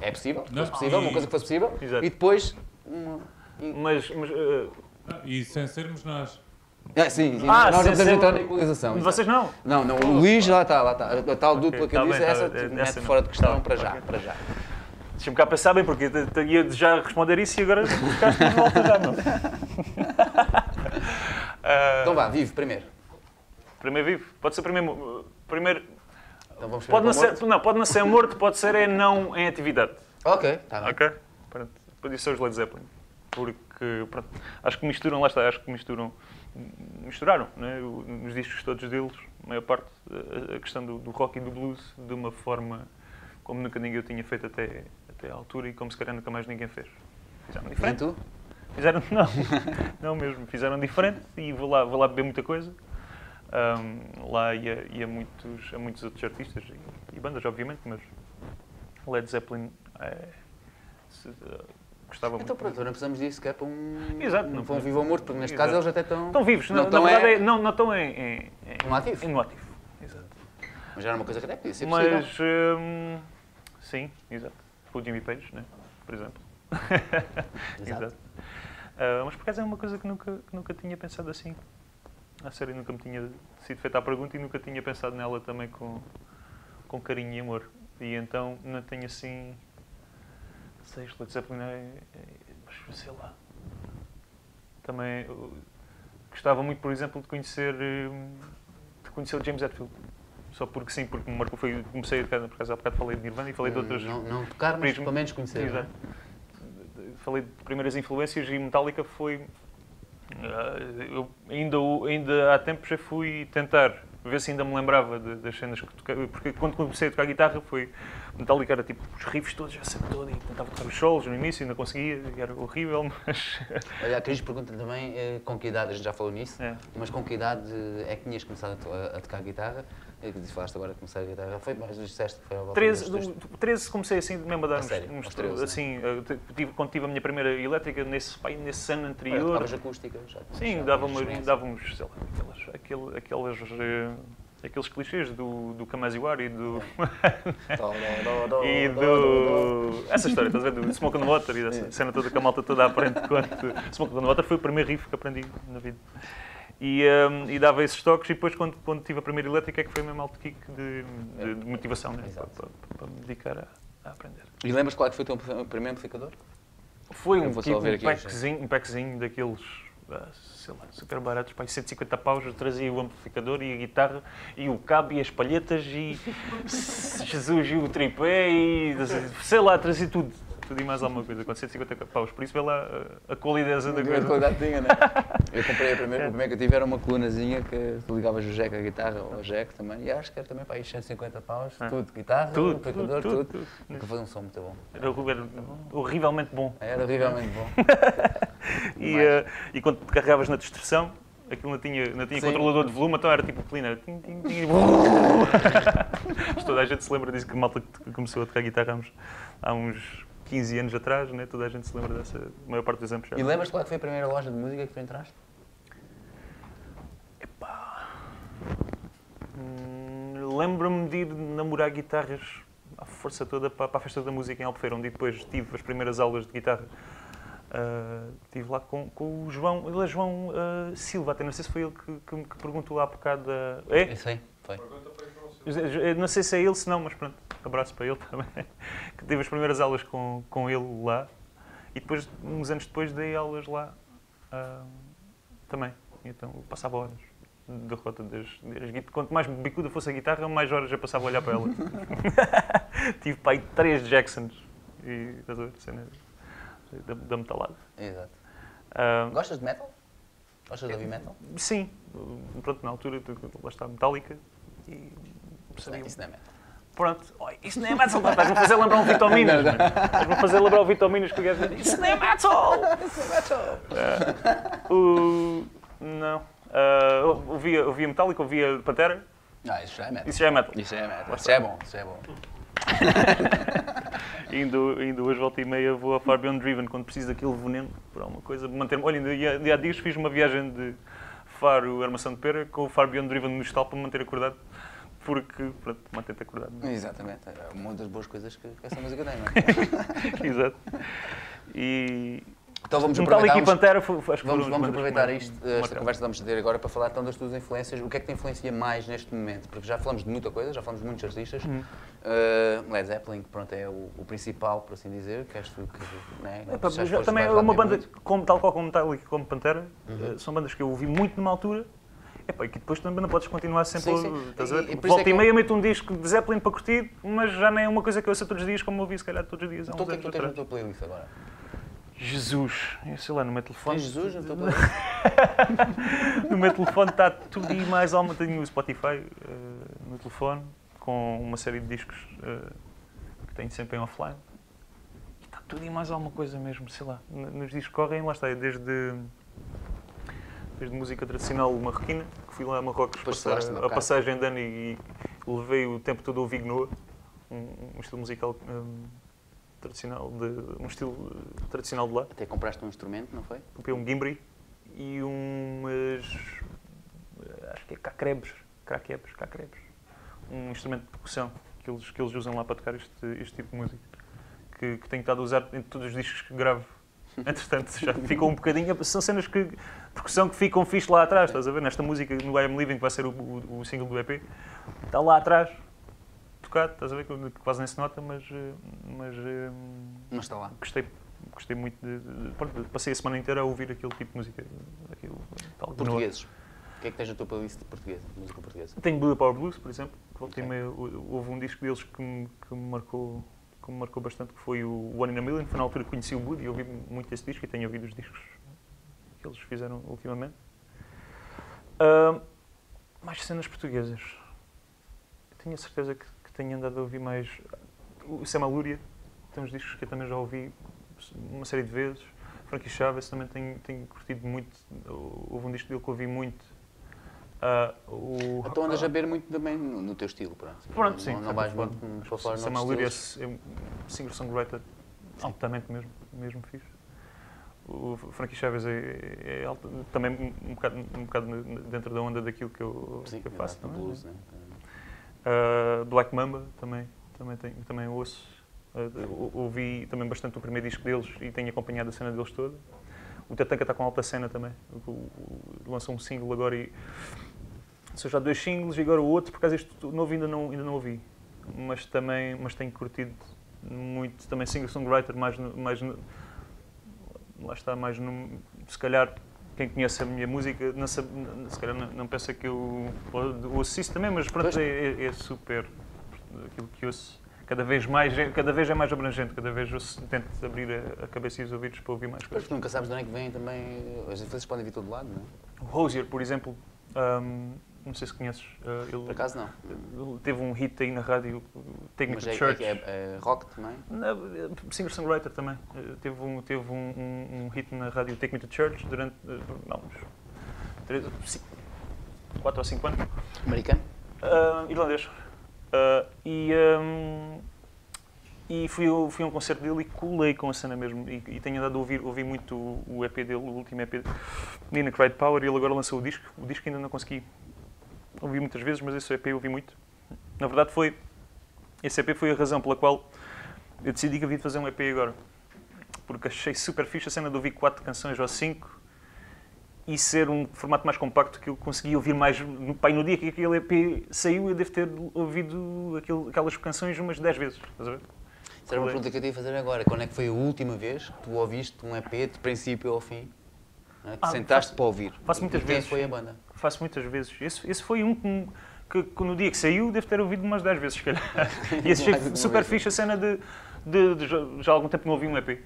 É possível, Não, fosse possível, uma coisa que fosse possível. Exato. E depois. Uma... Mas, mas Ah, E sem sermos nós. Ah, sim, sim. Ah, nós não sim, podemos sim. entrar na equalização. exato. vocês não? Não, não, o Luís lá está, lá está. A tal dupla que eu disse, tá essa Essa mete não. fora de questão Tá, para já, ok. para já. Deixa-me cá pensar bem, porque ia já responder isso e agora ficaste de volta já, não. Ah, Então vá, vive primeiro. Primeiro vivo. Pode ser primeiro. primeiro Então vamos pode não, ser, não, pode não ser morto, pode ser é não em atividade. Ok, está bem. Ok? Pronto. Isso é os Led Zeppelin. Porque, pronto, acho que misturam, lá está, acho que misturam, misturaram, né? nos discos todos deles, a maior parte, a, questão do, do rock e do blues de uma forma como nunca ninguém tinha feito até, até à altura e como se calhar nunca mais ninguém fez. Fizeram Nem diferente. tu? Fizeram, não, não mesmo, fizeram diferente e vou lá, vou lá beber muita coisa. Ahm, lá e, a, e a muitos, a muitos outros artistas e, e bandas, obviamente, mas Led Zeppelin é, se, eh, gostava Então muito. pronto, não precisamos disso, que é para um, Exato, não- para um vivo ou morto, porque neste Exato. caso eles até estão... Estão vivos, não não, é- é, não, não estão em, em, em- No ativo. No ativo, exato. Mas já era uma coisa que até podia ser possível. Mas, hum, sim, exato. O Jimmy Page, né? por exemplo. Exato. Ah, mas por acaso é uma coisa que nunca, que nunca tinha pensado assim. A sério, nunca me tinha sido feita a pergunta e nunca tinha pensado nela também com, com carinho e amor. E então não tenho assim. Sei, Led Zeppelin é. Mas sei lá. Também gostava muito, por exemplo, de conhecer. hum, de conhecer o James Hetfield. Só porque sim, porque me marcou. Foi, comecei, por acaso há bocado falei de Nirvana e falei de outras. Não, não tocar, mas pelo menos conhecer. é? Exato. Falei de primeiras influências e Metallica foi. ah, eu ainda, ainda há tempo já fui tentar ver se ainda me lembrava de- das cenas que tocava. Porque quando comecei a tocar guitarra foi. Metallica era tipo os riffs todos, já sempre todo, e tentava tocar os solos no início, ainda conseguia, e era horrível, mas. Olha, a Cris pergunta também eh, com que idade, a gente já falou nisso, É. mas com que idade eh, é que tinhas começado a, a- tocar guitarra? É que falaste agora de começar a guitarra. Foi mais disseste que foi ao volta 13, dos- do- 13 comecei assim mesmo a dar A uns, sério? uns Aos 13, não é? assim, eh, te- tive- quando tive a minha primeira elétrica nesse, nesse ano anterior. tocavas acústica? Já, Sim, dava, uma, dava uns, sei lá, aquelas, aquelas, eh, aqueles clichês do, do Kamaziwara e do. e do. Essa história, estás a ver? Do Smoke on Water e dessa cena toda que a malta toda aprende quando. Smoke on the Water foi o primeiro riff que aprendi na vida. E, ehm, e dava esses toques e depois quando, quando tive a primeira elétrica é que foi mesmo alto kick de, de- de motivação né? para, para- para me dedicar a, a aprender. E lembras qual é que foi o teu primeiro amplificador? Foi um, tipo, um, packzinho, um packzinho daqueles sei lá, super baratos, pá, 150 paus, eu trazia o amplificador e a guitarra e o cabo e as palhetas e Jesus e o tripé e sei lá, trazia tudo. Tudo e mais alguma coisa, com 150 paus. Por isso vê lá a, a qualidade da A coisa. qualidade tinha, né? Eu comprei a primeira, o primeiro que eu tive era uma colunazinha que tu ligavas o jack à guitarra ou ao jack também. E acho que era também para aí 150 paus, Ah. tudo, guitarra, Tudo, tudo, tudo. tudo, Para fazer um som muito bom. Era, era horrivelmente bom. Era horrivelmente bom. E, eh, e quando te carregavas na distorção, aquilo não tinha, não tinha Sim. controlador de volume, então era tipo clean, era tim, tim, tim, Mas toda a gente se lembra disso que a malta começou a tocar guitarra há uns, há uns 15 anos atrás, né? toda a gente se lembra dessa, a maior parte dos já. E lembras qual é que foi a primeira loja de música que tu entraste? Hum, Lembro-me de ir namorar guitarras à força toda para, para a Festa da Música em Albufeira, onde depois tive as primeiras aulas de guitarra. Ah, estive lá com, com o João, ele é João ah, Silva, até não sei se foi ele que, que, que perguntou lá há bocado. da- É? Aí, foi. Não sei se é ele, se não, mas pronto, abraço para ele também. Que tive as primeiras aulas com, com ele lá e depois, uns anos depois, dei aulas lá ah, também. Então eu passava horas da rota das, das guitarras. Quanto mais bicuda fosse a guitarra, mais horas eu passava a olhar para ela. tive para aí três Jacksons e estás a ver? Cena da, da metalada. Exato. Ah, Gostas de metal? Gostas de heavy metal? sim, pronto, na altura lá está Metallica e Não, isso não é metal. Pronto, Oi, isso não é metal, estás-me a fazer lembrar um Vitaminas, a fazer lembrar o Vitaminas que o gajo isso não é metal! Isso é metal! É. O- Não. Ah, ouvia, ouvia Metallica, ouvia Pantera, Ah, isso já é metal. isso já é metal. Isso é metal. Isso é bom, isso é bom. Indo, indo hoje, volta e meia, vou a Far Beyond Driven quando preciso daquele veneno para alguma coisa. Manter Olha, ainda há- ainda há dias fiz uma viagem de Faro, Armação de Pera, com o Far Beyond Driven no estalo para me manter acordado, porque, pronto, mantém-te acordado. não é? Exatamente. É uma das boas coisas que essa música tem, não é? Exato. E. Então vamos aproveitar. e Pantera, acho que Vamos, vamos que aproveitar isto, esta conversa que vamos ter agora para falar então das tuas influências. O que é que te influencia mais neste momento? Porque já falamos de muita coisa, já falamos de muitos artistas. Uhum. Uh, Led Zeppelin, pronto, é o, o principal, por assim dizer, que és tu que. Né, Epá, já já também é uma banda, como, tal qual como Metallica como Pantera, Uhum. eh, são bandas que eu ouvi muito numa altura. Epá, e que depois também não podes continuar sempre. Sim, sim. Estás a? E- e isso Volta é que e meia meto um disco de Zeppelin para curtir, mas já não é uma coisa que eu ouço todos os dias, como ouvi se calhar todos os dias Então o que é que tu tens na tua playlist agora? Jesus, eu sei lá, no meu telefone. Tens Jesus na tua playlist? No meu telefone está tudo e mais alma. Tenho o Spotify eh, no telefone, com uma série de discos eh, que tenho sempre em offline. E está tudo e mais alguma coisa mesmo, sei lá. Nos discos que correm, lá está, é desde, desde música tradicional marroquina, que fui lá a Marrocos passar a passagem de ano e, e levei o tempo todo a ouvir Gnoa, um, um estilo musical hum, tradicional, de, um estilo eh, tradicional de lá. Até compraste um instrumento, não foi? Comprei um gimbri e umas. eh, acho que é cacrebes. Craquebes, cacrebes. Um instrumento de percussão que eles, que eles usam lá para tocar este, este tipo de música. Que, que tenho estado a usar em todos os discos que gravo. Entretanto, já ficou um bocadinho. São cenas que. Percussão que ficam fixe lá atrás, estás a ver? Nesta música, no I Am Living, que vai ser o, o, o single do EP, está lá atrás, tocado, estás a ver? Que quase nem se nota, mas. eh, mas eh, Mas está lá. gostei, gostei muito de, de- pronto, passei a semana inteira a ouvir aquele tipo de música. Aquilo, tal, Portugueses. O que é que tens na tua playlist de portuguesa? Música portuguesa? Tenho Blue Power Blues, por exemplo, que volta Ok. meia, hou- houve um disco deles que me, que me marcou que me marcou bastante, que foi o One in a Million. Foi na altura que conheci o Blue e ouvi muito esse disco e tenho ouvido os discos eles fizeram ultimamente. Ah, mais cenas portuguesas. Eu tenho a certeza que, que tenho andado a ouvir mais. O Sema Lúria, tem uns discos que eu também já ouvi uma série de vezes. Frankie Chaves também tenho, tenho curtido muito. Houve um disco dele que ouvi muito. Ah, o, Então andas a ver muito também no, no teu estilo, pronto. Pronto, sim. Não, não vais muito para Sam Alúria é um singer-songwriter altamente mesmo, mesmo fixe. O Frankie Chaves é, é alto- também um bocado, um bocado dentro da onda daquilo que eu, Sim, que eu faço. exato, no também, blues, né? Uh, Black Mamba também, também, tenho, também ouço. Uh, ou- ouvi também bastante o primeiro disco deles e tenho acompanhado a cena deles toda. O Tatanka está com alta cena também. O- o- lançou um single agora e. São já dois singles e agora o outro, por acaso este novo ainda não, ainda não ouvi. Mas também mas tenho curtido muito também singer-songwriter, mais, mais lá está, mais no, se calhar quem conhece a minha música, não sabe, se calhar não, não pensa que eu ouço isso também, mas pronto, é, é- é super aquilo que ouço. Cada vez mais, é- cada vez é mais abrangente, cada vez eu tento abrir a, a cabeça e os ouvidos para ouvir mais coisas. tu nunca sabes de onde é que vêm também. As influências podem vir de todo lado, não é? O Hosier, por exemplo, ahm, não sei se conheces, ah, ele, Por acaso não. ele teve um hit aí na rádio, Take Me Mas to é, Church. é, é- é rock também. Na- Singer-songwriter também. Eh, Teve, um, teve um, um, um hit na rádio Take Me to Church durante eh, não, uns 3, 4 ou 5 anos. Americano? Ah, irlandês. E, ahm, e fui, fui a um concerto dele e colei com a cena mesmo. E, e tenho andado a ouvir, ouvi muito o, o EP dele, o último EP, Nina Cried Power, e ele agora lançou o disco. O disco ainda não consegui ouvir muitas vezes, mas esse EP eu ouvi muito. Na verdade foi, esse EP foi a razão pela qual eu decidi que havia de fazer um EP agora. Porque achei super fixe a cena de ouvir quatro canções ou cinco e ser um formato mais compacto que eu consegui ouvir mais. No, pai, no dia que aquele EP saiu, eu devo ter ouvido aquele- aquelas canções umas 10 vezes. Estás a ver? Isso era uma pergunta que eu te ia fazer agora. Quando é que foi a última vez que tu ouviste um EP de princípio ao fim? é? Que Ah, sentaste faço- para ouvir? faço muitas quem vezes. foi a banda? Faço muitas vezes. Esse, esse foi um que, que, que no dia que saiu devo ter ouvido umas 10 vezes, se calhar. e esse achei super fixe a cena de, de, de já, já há algum tempo não ouvi um EP.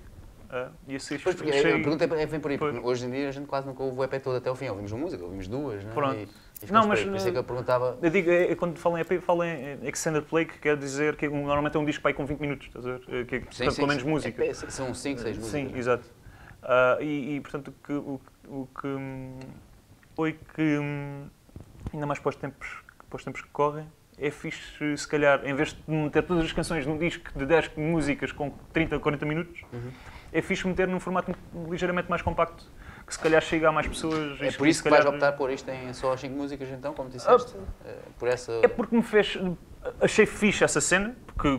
Ah, e esse Pois, porque achei- a pergunta é, vem por aí, porque hoje em dia a gente quase nunca ouve o EP todo até ao fim. Ouvimos uma música, ouvimos duas, não é? Não, mas, aí. Por isso é que eu perguntava. Eu digo, é, é quando falo em EP, falo em Extended Play, que quer dizer que normalmente é um disco pai com 20 minutos, estás a ver? Eh, Que, Sim, pelo sim, menos sim. música. EP, são 5, 6 músicas. Sim, não é? exato. Ah, e, e, portanto, o que, o, o que hum, foi que, hum, ainda mais para os, tempos, para os tempos que correm, é fixe, se calhar, em vez de meter todas as canções num disco de 10 músicas com 30 ou 40 minutos, Uhum. é fixe meter num formato ligeiramente mais compacto, que se calhar chega a mais pessoas. É por isso que vais calhar- optar por isto em só 5 músicas então, como disseste? Eh, Por essa. É porque me fez. Achei fixe essa cena, porque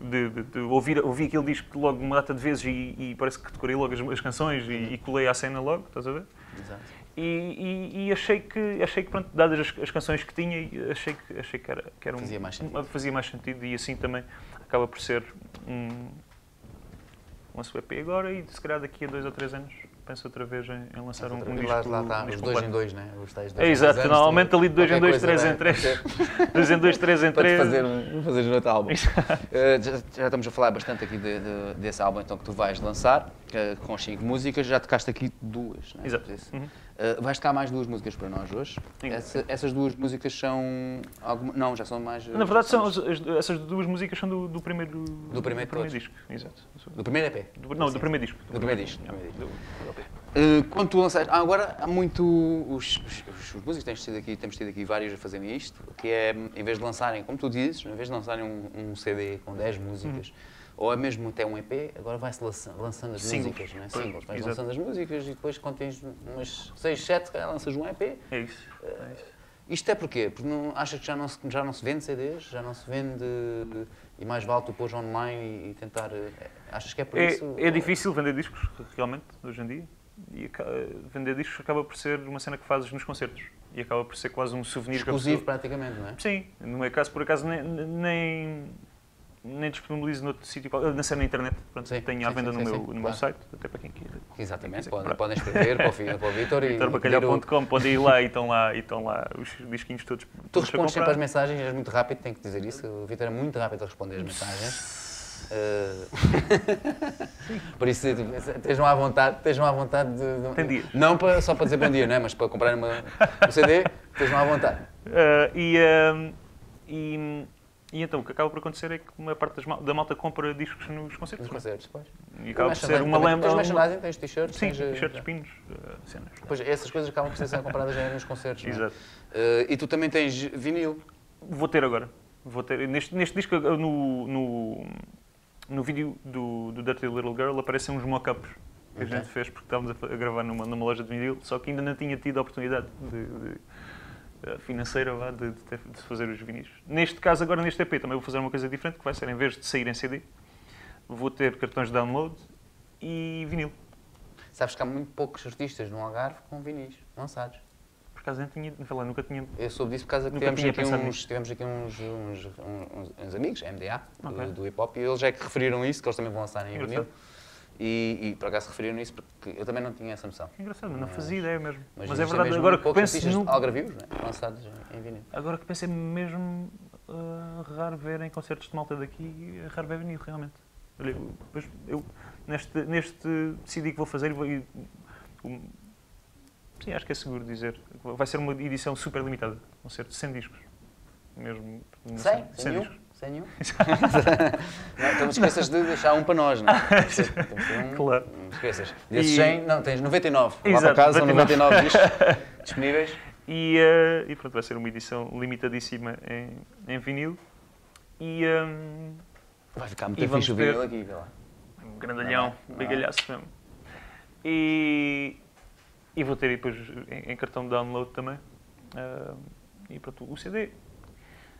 de, de- de ouvir, ouvi aquele disco logo uma data de vezes e, e parece que decorei logo as, as canções e, e colei à cena logo, estás a ver? Exato. E, e- e achei que, achei que pronto, dadas as, as canções que tinha, achei que, achei que era, que era um, Fazia mais sentido. um- fazia mais sentido e assim também acaba por ser um, um EP agora e se calhar daqui a dois ou três anos penso outra vez em, em lançar um, um disco. lá, lá está, um os dois em dois, né? Os tais dois É exato, dois normalmente ali de 2 em Qualquer 2, coisa, 3 em? 3. 2 em 2, 3 em Para te 3. fazer, um- fazer um outro álbum. Eh, já, já estamos a falar bastante aqui de- de- desse álbum então, que tu vais lançar, eh, com cinco músicas. Já tocaste aqui duas, né? Exato. Uhum. Eh, vais tocar mais duas músicas para nós hoje. Essa- essas duas músicas são. Alguma, não, já são mais. eh, Na verdade, são, as- as- essas duas músicas são do, do primeiro, Do primeiro de todos? disco. Exato. Do primeiro EP. Do- não, do primeiro disco. Do primeiro disco, do primeiro do- do LP. Uh, quando tu lançaste, ah, agora há muito. Os, os, os músicos temos tido, aqui, temos tido aqui vários a fazerem isto, que é, em vez de lançarem, como tu dizes, em vez de lançarem um, um CD com 10 músicas, ou é mesmo até um EP, agora vai-se lançando, lançando as Singles. músicas, não é? Singles. Vais exato. lançando as músicas e depois, quando tens umas 6, 7, se calhar lanças um EP. É isso. É isso. Isto é porquê? Porque não, achas que já não, se, já não se vende CDs? Já não se vende. E mais vale tu pôs online e, e tentar. eh, Achas que é por É, isso? é difícil vender discos, realmente, hoje em dia. E aca- vender discos acaba por ser uma cena que fazes nos concertos. E acaba por ser quase um souvenir Exclusivo praticamente, não é? Sim, no meu caso, por acaso, nem, nem, nem disponibilizo noutro sítio, na cena na internet. Pronto, Sim, tenho sim, à venda sim, no, meu, no meu claro. site, até para quem queira. Exatamente, quiser podem, escrever para o, Vitor e. Vitorbacalhau.com, podem ir lá e estão lá, e estão lá os disquinhos todos. Tu respondes sempre às mensagens, és muito rápido, tenho que dizer isso. O Vitor é muito rápido a responder as mensagens. Eh, por isso, estejam à vontade, estejam à vontade de. de-. Não para, só para dizer bom dia, não é? Mas para comprar uma, um CD, estejam à vontade. Ah, e, ah, e, e então o que acaba por acontecer é que uma parte mal- da malta compra discos nos concertos. Nos é? concertos, pois. E acaba por ser uma lembra. Tens merchandising, tens t-shirts, Sim, tens. eh, t-shirts, pinos, ah, cenas. Pois, essas coisas acabam por ser compradas nos concertos. é? Exato. Eh, e tu também tens vinil. Vou ter agora. Vou ter, neste, neste disco, no, no, no vídeo do, do Dirty Little Girl, aparecem uns mock-ups que a Ok. gente fez porque estávamos a, a gravar numa, numa loja de vinil, só que ainda não tinha tido a oportunidade de, de, financeira vá, de, de fazer os vinis. Neste caso, agora neste EP, também vou fazer uma coisa diferente, que vai ser, em vez de sair em CD, vou ter cartões de download e vinil. Sabes que há muito poucos artistas no Algarve com vinis lançados. Por acaso, tinha, não falei, nunca tinha... Eu soube disso por causa que tivemos tinha aqui, uns, tivemos aqui uns, uns, uns, uns amigos, MDA, do- Ok. do, hip hop, e eles é que referiram isso, que eles também vão lançar em vinil. E, e por acaso referiram nisso porque eu também não tinha essa noção. Que engraçado, não fazia ideia mesmo. Mas, é existem verdade, mesmo agora que penso no... algarvios, né? lançados em vinil. Agora que penso é mesmo uh, raro ver em concertos de malta daqui, é raro ver vinil, realmente. Olha, eu, eu neste, neste decidi que vou fazer vou- e, um, sim, acho que é seguro dizer. Vai ser uma edição super limitada, concerto 100 discos. Mesmo. Sem? 100 Sem nenhum? discos. Sem nenhum? não, então não esqueças de deixar um para nós, não é? Um- Claro. Não esqueças. Desses E- 100, não, tens 99. Lá para Exato, casa são 99 discos 99. disponíveis. E, eh, e pronto, vai ser uma edição limitadíssima em, em vinil. E um, Vai ficar muito fixe o ver- vinil aqui, vê lá. um grandalhão, Não bigalhaço mesmo. E, e vou ter aí depois em, em cartão de download também. Ah, e pronto, o CD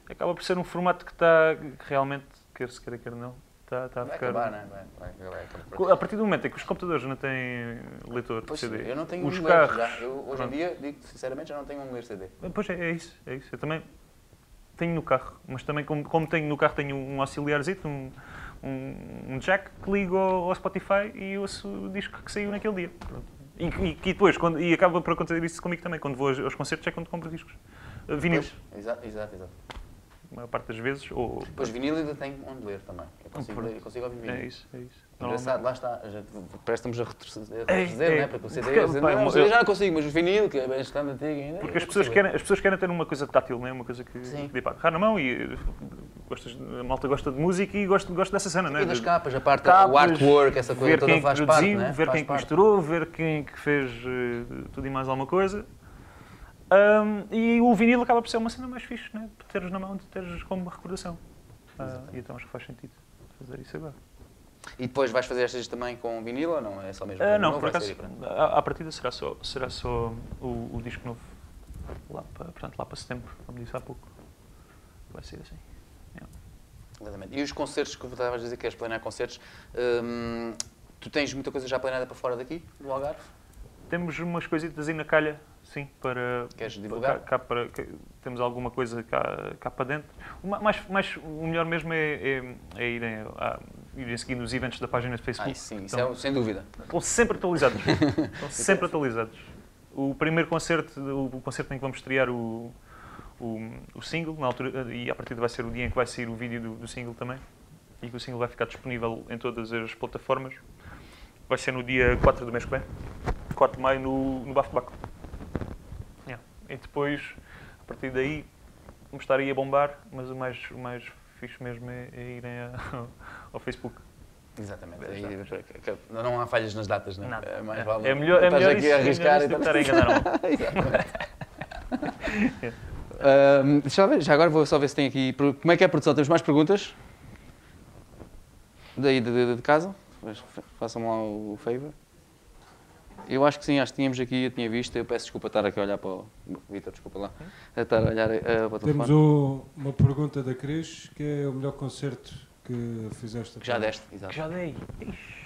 acaba por ser um formato que está que realmente, quer se queira, quer não, está, está a Vai ficar. acabar, não é? Vai, vai, vai. A partir do momento em que os computadores não têm leitor de Pois, CD, eu não tenho os um carros. já. Eu, hoje em pronto. dia, digo sinceramente, já não tenho um ler CD. Pois é, é isso, é isso. Eu também tenho no carro, mas também como, como tenho no carro tenho um auxiliarzito, um, um, um jack que ligo ao, ao Spotify e ouço o disco que saiu naquele dia. Pronto. E, e, e depois, quando, e acaba por acontecer isso comigo também, quando vou aos, aos concertos é quando compro discos. Uh, vinil, Pois, exato, exato, exato. A maior parte das vezes, ou... Depois vinil ainda tenho onde ler também. Eu consigo, eu consigo ouvir vinil. É isso, é isso. Engraçado, lá está. Já, parece estamos a retroceder, É, é. né? Porque o CD, Porque, pá, não, eu- o já não consigo, mas o vinil, que é bastante antigo ainda. Porque as pessoas, querem, as pessoas querem ter uma coisa tátil, não é? Uma coisa que, Sim. que dê para agarrar na mão e uh, gostas, a malta gosta de música e gosta, gosta dessa cena, não é? E das capas, a parte, o capas, artwork, essa coisa toda faz parte, produziu, né? ver Faz quem que parte. misturou, ver quem que fez eh, tudo e mais alguma coisa. Ahm, e o vinil acaba por ser uma cena mais fixe, né? de teres na mão, de teres como recordação. Ah, e então acho que faz sentido fazer isso agora. E depois vais fazer estas também com vinil ou não? É só mesmo? Vinil não, ou por acaso, à, à partida será só, será só o, o disco novo. Lá para, portanto, lá para setembro, como disse há pouco. Vai ser assim. Exatamente. E os concertos que estavas a dizer que queres planear concertos, hum, tu tens muita coisa já planeada para fora daqui, do Algarve? Temos umas coisitas aí na calha, sim, para. Queres divulgar? Cá, cá para, cá- temos alguma coisa cá, cá para dentro. O ma- mais, mais, o melhor mesmo é, é, é irem, a, irem seguindo os eventos da página do Facebook. isso sim, isso Então, é, sem dúvida. Estão sempre atualizados. Estão sempre atualizados. O primeiro concerto, o, o concerto em que vamos estrear o, o, o single, na altura, e a partir de vai ser o dia em que vai sair o vídeo do, do single também, e que o single vai ficar disponível em todas as plataformas. Vai ser no dia 4 do mês que vem, 4 de maio, no, no Bafo Baco. E depois, a partir daí, vamos estar aí a bombar, mas o mais, o mais fixe mesmo é, é irem a- ao Facebook. Exatamente. Aí, não há falhas nas datas, não é? Nada. É mais É. vale. É melhor- é melhor aqui isso- a é arriscar melhor e a enganar Exatamente. Ahm, deixa eu ver, já agora vou só ver se tem aqui. Como é que é a produção? Temos mais perguntas? Daí de, de- de casa? Façam lá o favor. Eu acho que sim, acho que tínhamos aqui, eu tinha visto. Eu peço desculpa estar aqui a olhar para o. Vitor, desculpa lá. A estar a olhar eh, para o Temos telefone. o- uma pergunta da Cris, que é o melhor concerto que fizeste. Que já deste, exato. Já dei. Ixi.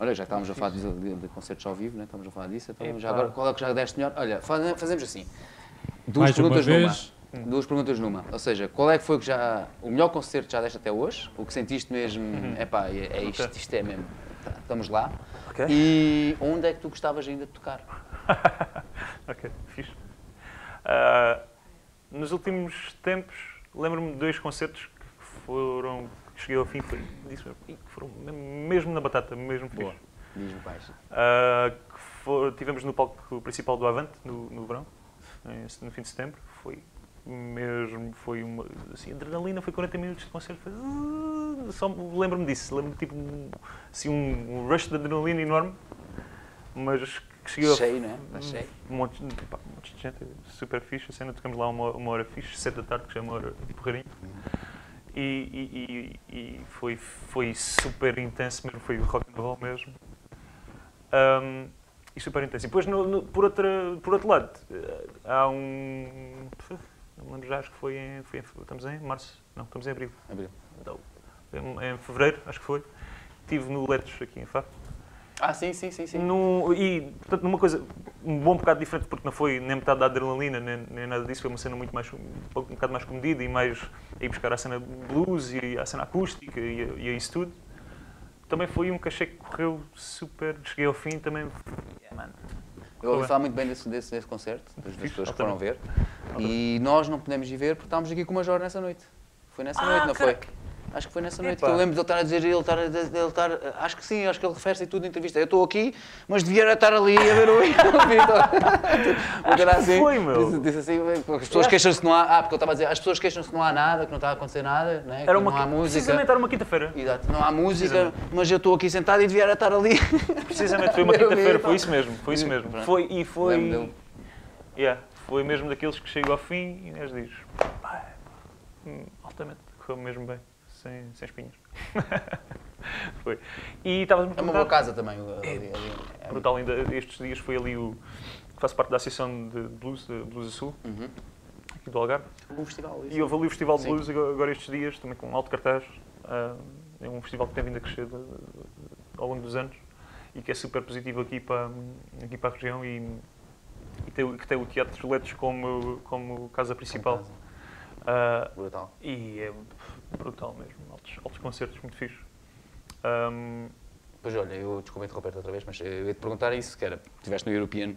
Olha, já que estávamos a falar de, de- de concertos ao vivo, né? estamos a falar disso. Então, já agora, qual é que já deste melhor? Olha, fa- fazemos assim. Duas Mais uma perguntas vez. numa. Duas perguntas numa. Ou seja, qual é que foi que já, o melhor concerto que já deste até hoje? O que sentiste mesmo, epá, é, é isto, isto é mesmo. Tá, estamos lá. E onde é que tu gostavas ainda de tocar? ok, fixe. Ah, nos últimos tempos, lembro-me de dois concertos que foram. que cheguei ao fim foi, disse, "Ih, que foram mesmo na batata, mesmo fixe. Boa. Diz-me baixo. Ah, que for, tivemos no palco principal do Avante, no, no verão, no fim de setembro. Foi mesmo, foi uma assim, adrenalina, foi 40 minutos de concerto. Foi, uh, só me- lembro-me disso, lembro-me tipo um, assim, um, rush de adrenalina enorme, mas que ao Cheio, não é? Está cheio. um monte, de- pá, um monte de gente, super fixe. A cena, tocamos lá uma, uma hora fixe, sete da tarde, que já é uma hora. E, e, e, e foi, foi super intenso mesmo, foi rock and roll mesmo. Um, e super intenso. E depois, no, no- por, outra, por outro lado, eh, há um. Não lembro já, acho que foi em, foi em. Estamos em março? Não, estamos em abril. Abril. Não, em, em fevereiro, acho que foi. Estive no Letros, aqui em Faro. Ah, sim, sim, sim. sim. No, e, portanto, numa coisa um bom bocado diferente, porque não foi nem metade da adrenalina, nem, nem nada disso, foi uma cena muito mais, um, um bocado mais comedida e mais a ir buscar a cena blues e a cena acústica e, a- e a isso tudo. também foi um achei que correu super. Cheguei ao fim também. Yeah, mano. Eu ouvi falar muito bem desse, desse, desse concerto, das, das pessoas que foram ver. E nós não pudemos ir ver porque estávamos aqui com o Major nessa noite. Foi nessa Ah, noite, não caraca. foi? Acho que foi nessa noite Epá. que eu lembro de ele estar a dizer, ele estar, ele estar acho que sim, acho que ele refere-se tudo em entrevista. Eu estou aqui, mas devia estar ali a ver o Vitor. Assim, foi, meu. Disse, assim, as pessoas queixam-se que não há. Ah, porque ele estava a dizer, as pessoas queixam-se que não há nada, que não está a acontecer nada, né? Era uma, não há música. Precisamente era uma quinta-feira. Exato, não há música, mas eu estou aqui sentado e devia estar ali. Precisamente, foi uma Eu quinta-feira, foi isso mesmo, foi isso mesmo. Pronto. Foi, e foi. Yeah, foi mesmo daqueles que chegou ao fim e Inês diz: pá, hum, altamente, correu mesmo bem, sem, sem espinhos. foi. E estavas-me a É uma boa casa também. ali- ali. É brutal, ainda estes dias foi ali o. Faço parte da Associação de Blues, de Blues Sul, Uhum. aqui do Algarve. um festival. isso. E houve ali o Festival de Sim. Blues agora agora estes dias, também com alto cartaz. Ah, é um festival que tem vindo a crescer ao longo dos anos e que é super positivo aqui para, aqui para a região e, e tem, o- que tem o Teatro dos Letos como, como casa principal. Ah, Brutal. e é brutal mesmo, altos, altos concertos, muito fixe. Ahm, Pois olha, eu desculpa interromper-te outra vez, mas eu ia te perguntar isso, que era, estiveste no European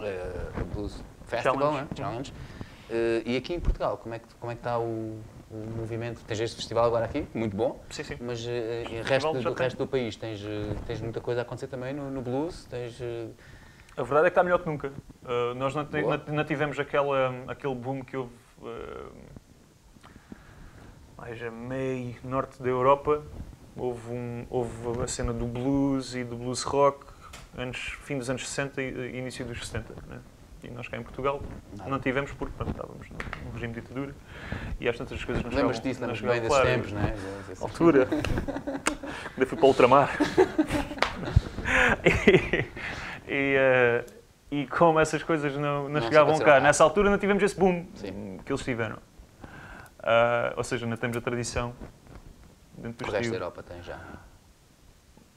eh, Blues Festival, Challenge. né? Challenge, Eh, e aqui em Portugal, como é que, como é que está o, o movimento? Tens este festival agora aqui, muito bom, sim, sim. mas eh, em festival resto, do tem. resto do país tens, eh, tens muita coisa a acontecer também no, no blues, tens... eh, A verdade é que está melhor que nunca. Uh, nós não- não tivemos aquela, aquele boom que houve uh, mais a meio norte da Europa. Houve, um, houve a cena do blues e do blues rock, anos, fim dos anos 60 e início dos 70. Né? E nós cá em Portugal Nada. não tivemos porque pronto, estávamos num regime de ditadura e às tantas as coisas não Lembras-te chegavam- disso, não lembras-te bem desses tempos, não é? altura. Ainda fui para o ultramar. e, e, eh, e como essas coisas não, não, Não chegavam cá. nessa altura não tivemos esse boom Sim. que eles tiveram. Ah, ou seja, não temos a tradição dentro O do resto da. Europa tem já.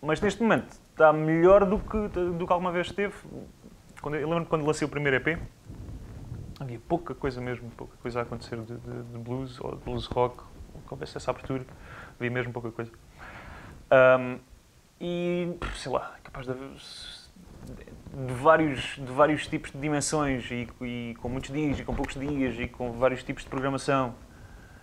Mas neste momento está melhor do que, do que alguma vez esteve. Quando, eu lembro-me quando lancei o primeiro EP, havia pouca coisa mesmo, pouca coisa a acontecer de, de- de blues ou de blues rock, houvesse essa abertura, havia mesmo pouca coisa. Ahm, e, sei lá, capaz de haver de vários, de vários tipos de dimensões e, e com muitos dias e com poucos dias e com vários tipos de programação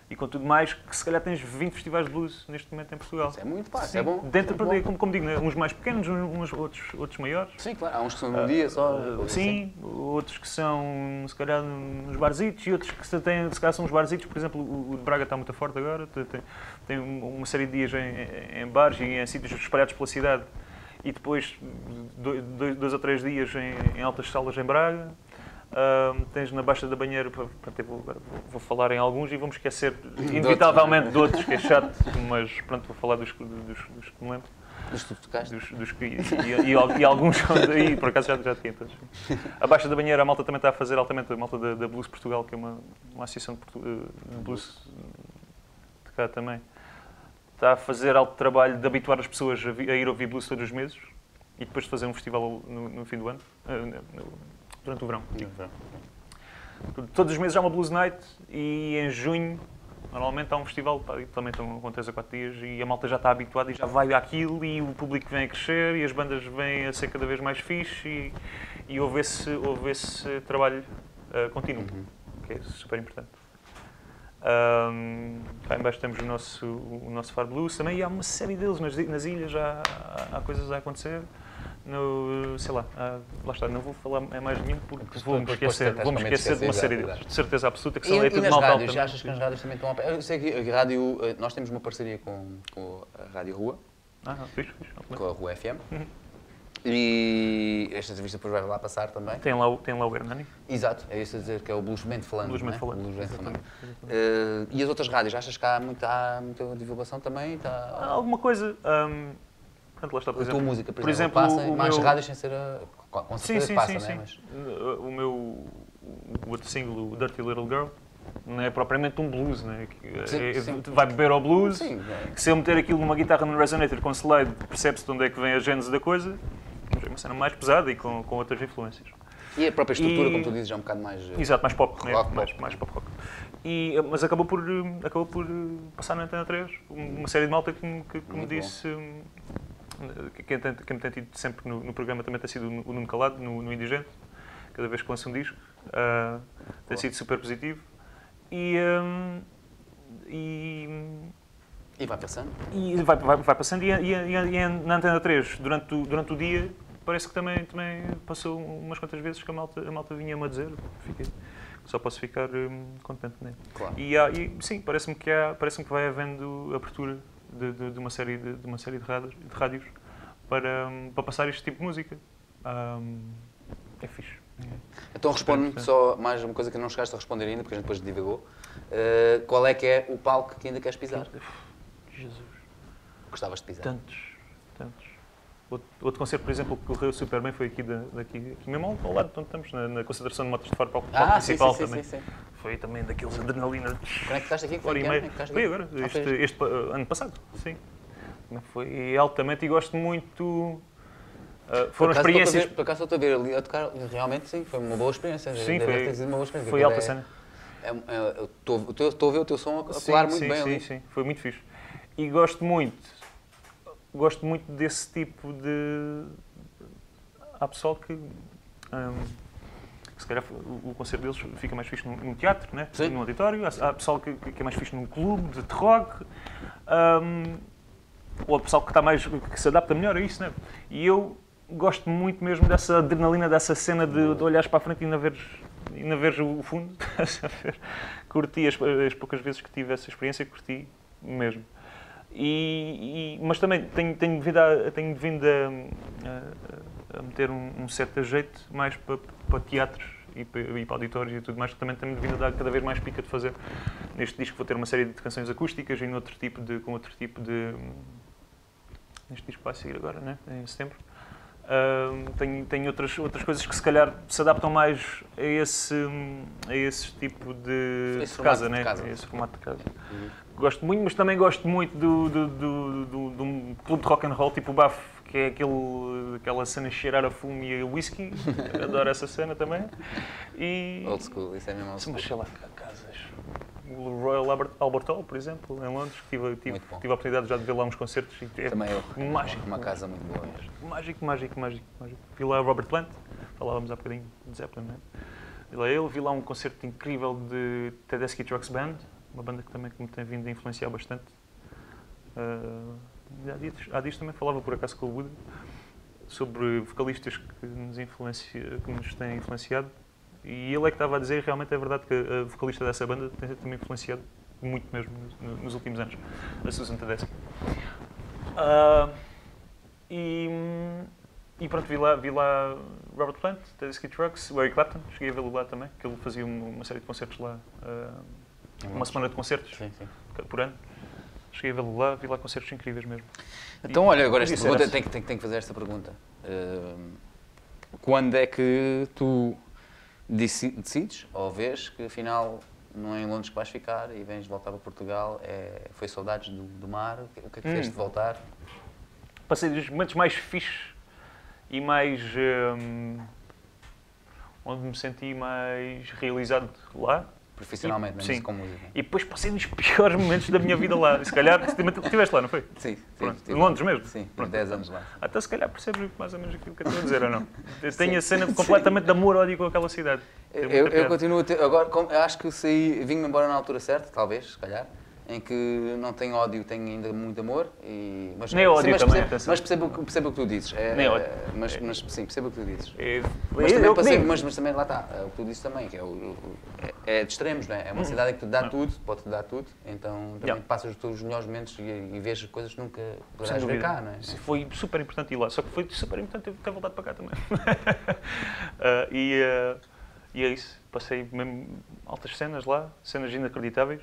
e com tudo mais, que se calhar tens 20 festivais de blues neste momento em Portugal. Isso é muito isso Sim, é bom. Dentro, é bom. como, como digo, né, uns mais pequenos, uns outros, outros maiores. Sim, claro, há uns que são num dia só. Uh, sim, outros que são, se calhar, nos barzitos e outros que se, têm, se calhar são os barzitos. Por exemplo, o de Braga está muito forte agora. Tem, tem- um- uma série de dias em, em bares e em sítios espalhados pela cidade. E depois do- dois, dois ou três dias em, em altas salas em Braga. Tens na Baixa da Banheira, pronto, vou, vou, falar em alguns e vou-me esquecer inevitavelmente de outros, que é chato, mas pronto, vou falar dos, que- dos, dos que me lembro Dos que tocaste. dos, dos que, e, e- e al- e alguns daí, por acaso já, já tinha todos. Abaixo da banheira, a malta também está a fazer altamente, a malta da, da Blues Portugal, que é uma, uma associação de, Portu- eh, de blues de cá também. Está a fazer alto trabalho de habituar as pessoas a, vi- a ir ouvir blues todos os meses e depois de fazer um festival no, no fim do ano, eh, no- no- durante o verão. verão. Todos os meses há uma Blues Night e em junho Normalmente há um festival, também estão com 3 a 4 dias e a malta já está habituada e já vai àquilo e o público vem a crescer e as bandas vêm a ser cada vez mais fixe e, e houve, esse, houve esse trabalho eh, contínuo, que é super importante. Ahm, cá em baixo temos o nosso, o nosso Far Blues também e há uma série deles nas, nas ilhas, já há, há coisas a acontecer. No, sei lá, há- lá está, não vou falar em mais nenhum porque vou-me depois esquecer, vou-me também esquecer de uma série exato. de certeza absoluta que E, são é e tudo nas malta rádios, altamente. achas que as rádios também estão a... Eu sei que a rádio, eh, nós temos uma parceria com, com a Rádio Rua, Ah, fixe, fixe. com a Rua FM, Uhum. e esta entrevista depois vai lá passar também. Tem lá, o- tem lá o Hernani. Exato, é isso a dizer que é o Bluesmente Falando. Bluesmente é? Falando, Bluesmente Falando. Eh, e as outras rádios, achas que há muita, há muita divulgação também? Há Está... alguma coisa. hum, pronto, lá está, por a tua exemplo. música, por, por exemplo, exemplo, passa o mais meu- rádios sem ser a... Com Sim, certeza sim, passa, sim, é? Mas... O meu o outro single, o Dirty Little Girl, não é propriamente um blues, né? Sim, é- vai beber ao blues. Sim, é. Se eu meter aquilo numa guitarra no resonator com slide, percebe-se de onde é que vem a gênese da coisa. Mas é uma cena mais pesada e com, com outras influências. E a própria estrutura, E- como tu dizes, é um bocado mais... eh, Exato, mais pop, né? Rock, mais, pop. mais pop rock. E, mas acabou por, hum, acabou por hum, passar na Antena 3 um- uma série de malta que, me- que, que me Muito bom. Quem, tem, quem me tem tido sempre no, no programa também tem sido o Nuno Calado, no, no Indigente, cada vez que lança um disco. ah, tem sido super positivo. E, hum, e, E vai passando. e vai, vai, vai passando e, e, e, e na Antena 3, durante o, durante o dia, parece que também, também passou umas quantas vezes que a malta, a malta vinha-me a dizer. Fiquei, só posso ficar hum, contente nele. Claro. E, há, e sim, parece-me que, há, parece que vai havendo abertura de, de, de uma série de, de uma série de rádios, de rádios para, para passar este tipo de música. Hum, é fixe. Então responde-me só mais uma coisa que não chegaste a responder ainda, porque a gente depois divagou. Uh, qual é que é o palco que ainda queres pisar? Jesus. Gostavas de pisar? Tantos, tantos. Outro, outro concerto, por exemplo, que correu super bem foi aqui, da, daqui, aqui mesmo ao- lado de onde estamos, na, na concentração de motos de faro para o Ah, sim, sim, principal sim, também. sim, sim. Foi também daqueles adrenalina. Quando é que ficaste aqui? Foi que é que Foi agora, Ah, este, este, ano passado, sim. Foi altamente e gosto muito. uh, Por foram acaso, experiências. ver- Por acaso estou a ver ali a tocar, realmente sim, foi uma boa experiência. Sim, foi, sido uma boa experiência. foi alta é- cena. é- é- Estou teu- estou a ver o teu som a Sim, colar muito sim, bem sim, ali. sim, foi muito fixe. E gosto muito, gosto muito desse tipo de. Há pessoal que. hum, que se calhar o, concerto deles fica mais fixe num, teatro, né? Sim. num auditório. Há, há pessoal que, que é mais fixe num clube de rock. hum, ou há pessoal que, está mais, que se adapta melhor a isso. Né? E eu gosto muito mesmo dessa adrenalina, dessa cena de, de olhares para a frente e ainda veres, ainda veres o fundo. Curti as, as poucas vezes que tive essa experiência, curti mesmo. E, e- mas também tenho, tenho vindo, a, tenho vindo a, a- a meter um, um certo jeito mais para, para teatros e para, e para auditórios e tudo mais, que também tenho vindo a dar cada vez mais pica de fazer. Neste disco vou ter uma série de canções acústicas e noutro tipo de, com outro tipo de. Neste disco vai sair agora, né? em setembro. Tenho, tenho outras, outras coisas que se calhar se adaptam mais a esse, a esse tipo de, Esse de casa, formato de né? casa. Esse formato de casa. Uhum. Gosto muito, mas também gosto muito do, do, do, do- de um clube de rock and roll tipo o Baf, que é aquele, aquela cena cheirar a fumo e a whisky. Adoro essa cena também. E, Old school, isso é mesmo mas sei lá, casas. O Royal Albert, Albert Hall, por exemplo, em Londres, que tive, tive, tive a oportunidade já de ver lá uns concertos. E é Também eu. mágico. Uma casa muito boa mesmo. Mágico, mágico, mágico, mágico. Vi lá o Robert Plant, falávamos há bocadinho de Zeppelin, né? Vi lá ele, vi lá um concerto incrível de Tedeschi Trucks Band, uma banda que também que me tem vindo a influenciar bastante. Ah, há, dias, há dias também falava por acaso com o Woody sobre vocalistas que nos, influencia, que nos têm influenciado e ele é que estava a dizer, realmente é verdade que a vocalista dessa banda tem também influenciado muito mesmo nos, nos últimos anos, a Susan Tedeschi. Ah, e, e pronto, vi lá, vi lá Robert Plant, Tedeschi Trucks, Eric Clapton, cheguei a vê-lo lá também, que ele fazia uma, série de concertos lá, ah, uma semana de concertos Sim, sim. por ano. Cheguei a vê-lo lá, vi lá concertos incríveis mesmo. Então, olha, agora esta pergunta, tenho, que- tenho, que- tenho que fazer esta pergunta. Ahm, quando é que tu decides, ou vês, que afinal não é em Londres que vais ficar e vens voltar para Portugal? É, foi saudades do, do mar? O que o que é que Hum. fez de voltar? Passei dos momentos mais fixes e mais. hum, onde me senti mais realizado lá. Profissionalmente, Sim. mesmo com música? E depois passei nos piores momentos da minha vida lá. Se calhar, estiveste lá, não foi? Sim, sim. Em Londres mesmo? Sim, Pronto. 10 anos lá. Até se calhar percebes mais ou menos aquilo que eu estou a dizer, ou não? Tenho a cena completamente de amor-ódio com aquela cidade. Eu, continuo a ter, agora, acho que saí, vim-me embora na altura certa, talvez, se calhar, em que não tenho ódio, tenho ainda muito amor. E, mas, Nem ódio mas, também, percebo, mas percebo, o que- percebo o que tu dizes. É, Nem ódio. Mas, mas sim, percebo o que tu dizes. É, Mas eu- também, passei, digo. mas, mas também lá está, é o que tu dizes também, que é, o, é, é de extremos, não é? É uma cidade que te dá Não. tudo, pode-te dar tudo, então também Hum. Yeah. passas os teus melhores momentos e, e vês coisas que nunca poderás ver cá, não é? Isso Foi super importante ir lá, só que foi super importante ter, voltado para cá também. Ah, e, ah, e é isso, passei mesmo altas cenas lá, cenas inacreditáveis.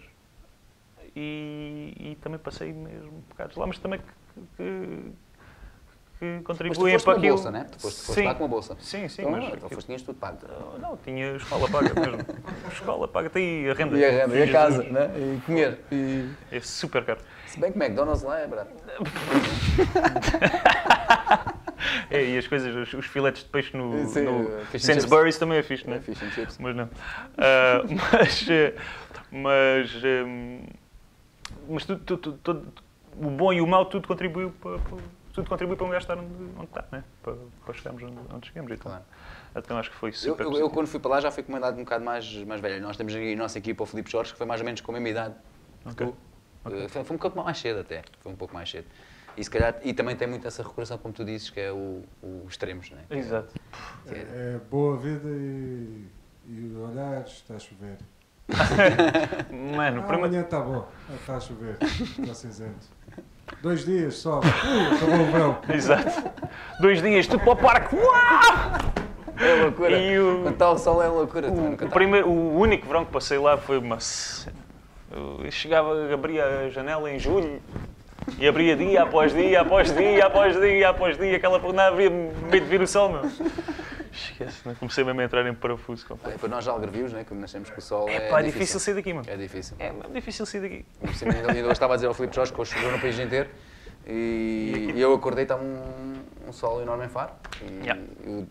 E, e também passei mesmo bocados lá, mas também que, que, que contribuem para aquilo. bolsa, né? Tu foste, sim, lá com uma bolsa. sim, sim, então, mas então foste, tinhas tudo pago. não, tinha escola paga mesmo. escola paga, tem a renda. E a renda, e a casa, né? e comer. E... É super caro. Se bem que McDonald's lá é barato. É, e as coisas, os, os filetes de peixe no, Sim, no uh, Sainsbury's também é fixe, não É é? fish and chips. Mas não. Ah, mas, eh, Mas, hum, mas tudo, tudo- tudo- tudo- o bom e o mau tudo contribuiu para, para- tudo contribui para um gajo estar onde, onde está, né? para, para chegarmos onde, onde chegamos. Então, Claro. então acho que foi Eu, super eu- eu, positivo. quando fui para lá, já fui comandado um bocado mais, mais velho. Nós temos aí a nossa equipa, o Filipe Jorge, que foi mais ou menos com a mesma idade que Ok. tu. Eh, Foi, foi um pouco mais cedo até. Foi um pouco mais cedo. E, se calhar, e também tem muito essa recuperação, como tu dizes, que é o, o extremos, né? Exato. É- É boa vida e, e olhar, está a chover. Mano, Ah, primeiro- amanhã está bom, Ah, está a chover, está cinzento. Dois dias só, Ui, acabou o verão. Exato. Dois dias, tudo para o parque. Uau! É loucura. E o- Quando está o sol é loucura. O, nunca o tá. primeiro, o único verão que passei lá foi uma. Eu chegava, abria a janela em julho e abria dia após dia, após dia, após dia, após dia, aquela porra não havia medo de vir o sol, meu. Esquece, né? comecei mesmo a entrar em parafuso. completo. É, Para nós algarvios, né? como nascemos com o sol, é, É pá, é difícil sair daqui, mano. É difícil. É mesmo difícil sair daqui. Ainda ainda hoje estava a dizer ao Filipe Jorge que hoje choveu no país inteiro e, e eu acordei estava um, um sol enorme em Faro. E, Yeah.